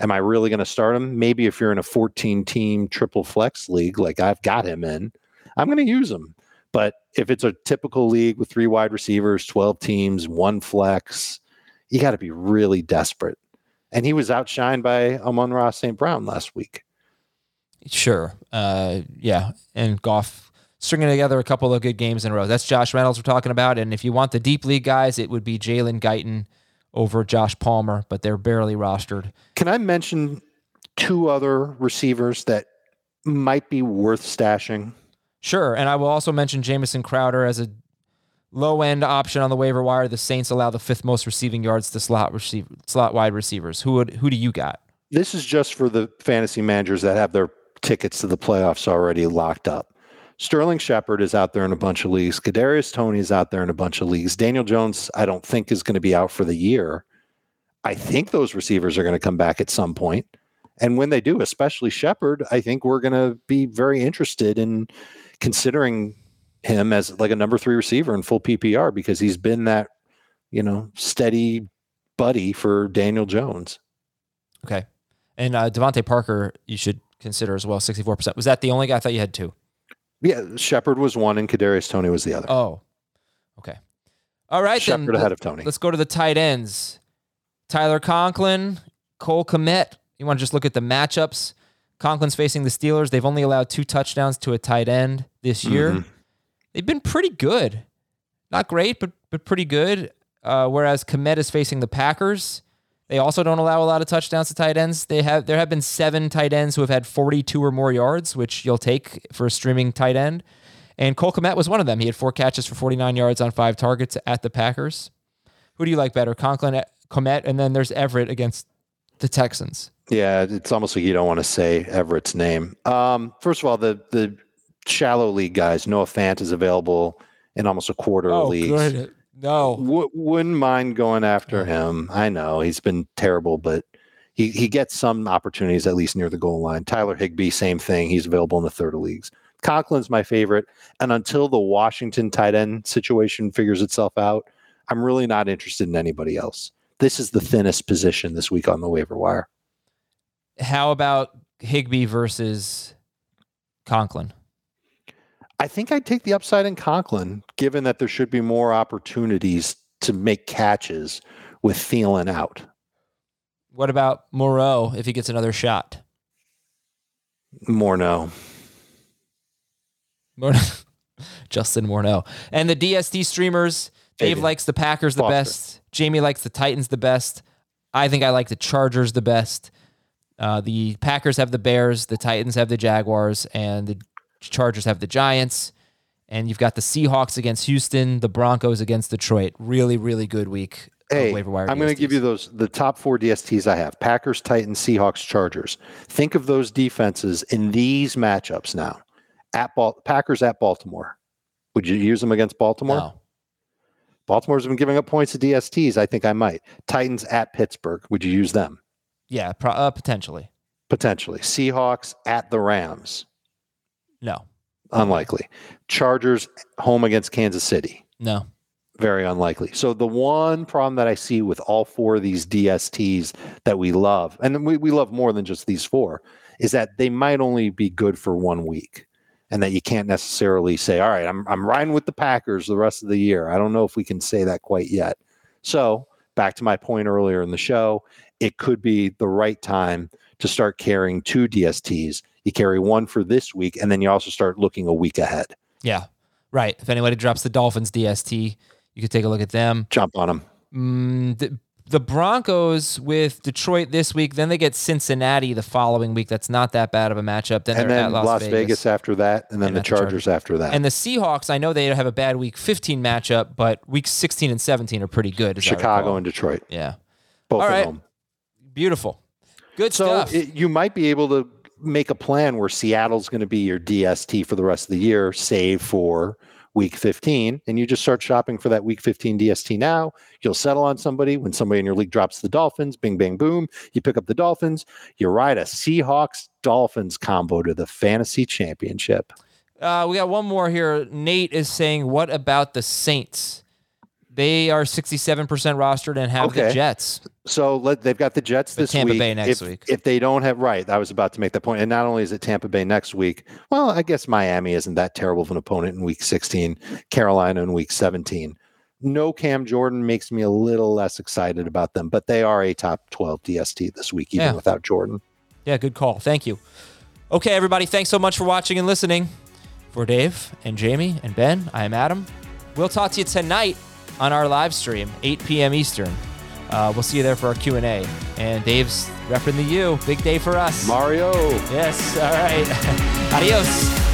F: Am I really going to start him? Maybe if you're in a 14 team triple flex league, like I've got him in, I'm going to use him. But if it's a typical league with three wide receivers, 12 teams, one flex, you got to be really desperate. And he was outshined by Amon-Ra St. Brown last week.
D: Sure. Uh, yeah. And Goff stringing together a couple of good games in a row. That's Josh Reynolds we're talking about. And if you want the deep league guys, it would be Jalen Guyton over Josh Palmer, but they're barely rostered.
F: Can I mention two other receivers that might be worth stashing?
D: Sure. And I will also mention Jamison Crowder as a low end option on the waiver wire. The Saints allow the fifth most receiving yards to slot receiver, slot wide receivers. Who would who do you got?
F: This is just for the fantasy managers that have their tickets to the playoffs already locked up. Sterling Shepard is out there in a bunch of leagues. Kadarius Toney is out there in a bunch of leagues. Daniel Jones, I don't think is going to be out for the year. I think those receivers are going to come back at some point. And when they do, especially Shepard, I think we're going to be very interested in considering him as like a number three receiver in full PPR because he's been that, you know, steady buddy for Daniel Jones.
D: Okay. And uh, DeVante Parker, you should consider as well. Sixty-four percent. Was that the only guy? I thought you had two.
F: Yeah, Shepard was one and Kadarius Toney was the other.
D: Oh. Okay. All right. then
F: Shepard ahead of Toney.
D: Let's go to the tight ends. Tyler Conklin, Cole Kmet. You want to just look at the matchups? Conklin's facing the Steelers. They've only allowed two touchdowns to a tight end this year.
F: Mhm.
D: They've been pretty good. Not great, but but pretty good. Uh, whereas Kmet is facing the Packers. They also don't allow a lot of touchdowns to tight ends. They have there have been seven tight ends who have had 42 or more yards, which you'll take for a streaming tight end. And Cole Kmet was one of them. He had four catches for 49 yards on five targets at the Packers. Who do you like better, Conklin, Kmet, and then there's Everett against the Texans.
F: Yeah, it's almost like you don't want to say Everett's name. Um, first of all, the the shallow league guys, Noah Fant is available in almost a quarter
D: oh,
F: leagues.
D: Good. No,
F: w- wouldn't mind going after him. I know he's been terrible, but he he gets some opportunities at least near the goal line. Tyler Higbee, same thing. He's available in the third of leagues. Conklin's my favorite, and until the Washington tight end situation figures itself out, I'm really not interested in anybody else. This is the thinnest position this week on the waiver wire.
D: How about Higbee versus Conklin?
F: I think I'd take the upside in Conklin, given that there should be more opportunities to make catches with Thielen out.
D: What about Moreau if he gets another shot?
F: More no.
D: Justin Morneau. And the DST streamers, Dave likes the Packers the Foster. best. Jamie likes the Titans the best. I think I like the Chargers the best. Uh, the Packers have the Bears, the Titans have the Jaguars, and the Chargers have the Giants. And you've got the Seahawks against Houston, the Broncos against Detroit. Really, really good week.
F: Hey, I'm going to give you those the top four DSTs I have: Packers, Titans, Seahawks, Chargers. Think of those defenses in these matchups now. At Bal- Packers at Baltimore. Would you use them against Baltimore?
D: No.
F: Baltimore's been giving up points to DSTs. I think I might. Titans at Pittsburgh. Would you use them?
D: Yeah, pro- uh, potentially.
F: Potentially. Seahawks at the Rams.
D: No.
F: Unlikely. Chargers home against Kansas City.
D: No.
F: Very unlikely. So the one problem that I see with all four of these DSTs that we love, and we, we love more than just these four, is that they might only be good for one week and that you can't necessarily say, all right, I'm, I'm riding with the Packers the rest of the year. I don't know if we can say that quite yet. So, back to my point earlier in the show, it could be the right time to start carrying two DSTs. You carry one for this week, and then you also start looking a week ahead.
D: Yeah, right. If anybody drops the Dolphins DST, you could take a look at them.
F: Jump on them.
D: Mm, the, the Broncos with Detroit this week, then they get Cincinnati the following week. That's not that bad of a matchup. Then
F: and
D: they're
F: then
D: at Las,
F: Las
D: Vegas.
F: Vegas. after that, and then and the Chargers, the after that.
D: And the Seahawks, I know they have a bad week 15 matchup, but weeks 16 and 17 are pretty good.
F: Chicago and Detroit.
D: Yeah.
F: Both
D: All right.
F: home.
D: Beautiful. Good
F: so
D: stuff.
F: It, you might be able to make a plan where Seattle's going to be your DST for the rest of the year, save for week 15 and you just start shopping for that week 15 DST now. You'll settle on somebody when somebody in your league drops the Dolphins, bing, bang, boom. You pick up the Dolphins, you ride a Seahawks Dolphins combo to the fantasy championship.
D: Uh, we got one more here. Nate is saying, What about the Saints? They are 67% rostered and have okay. the Jets.
F: So let, they've got the Jets this week.
D: Tampa
F: week.
D: Bay next
F: if,
D: week.
F: If they don't have right, I was about to make that point. And not only is it Tampa Bay next week, well, I guess Miami isn't that terrible of an opponent in week 16, Carolina in week 17. No Cam Jordan makes me a little less excited about them, but they are a top 12 DST this week, even yeah. without Jordan.
D: Yeah, good call. Thank you. Okay, everybody, thanks so much for watching and listening. For Dave and Jamie and Ben, I am Adam. We'll talk to you tonight on our live stream, 8 p.m. Eastern. Uh, we'll see you there for our Q&A. And Dave's repping the U. Big day for us.
F: Mario.
D: Yes. All right. Adios.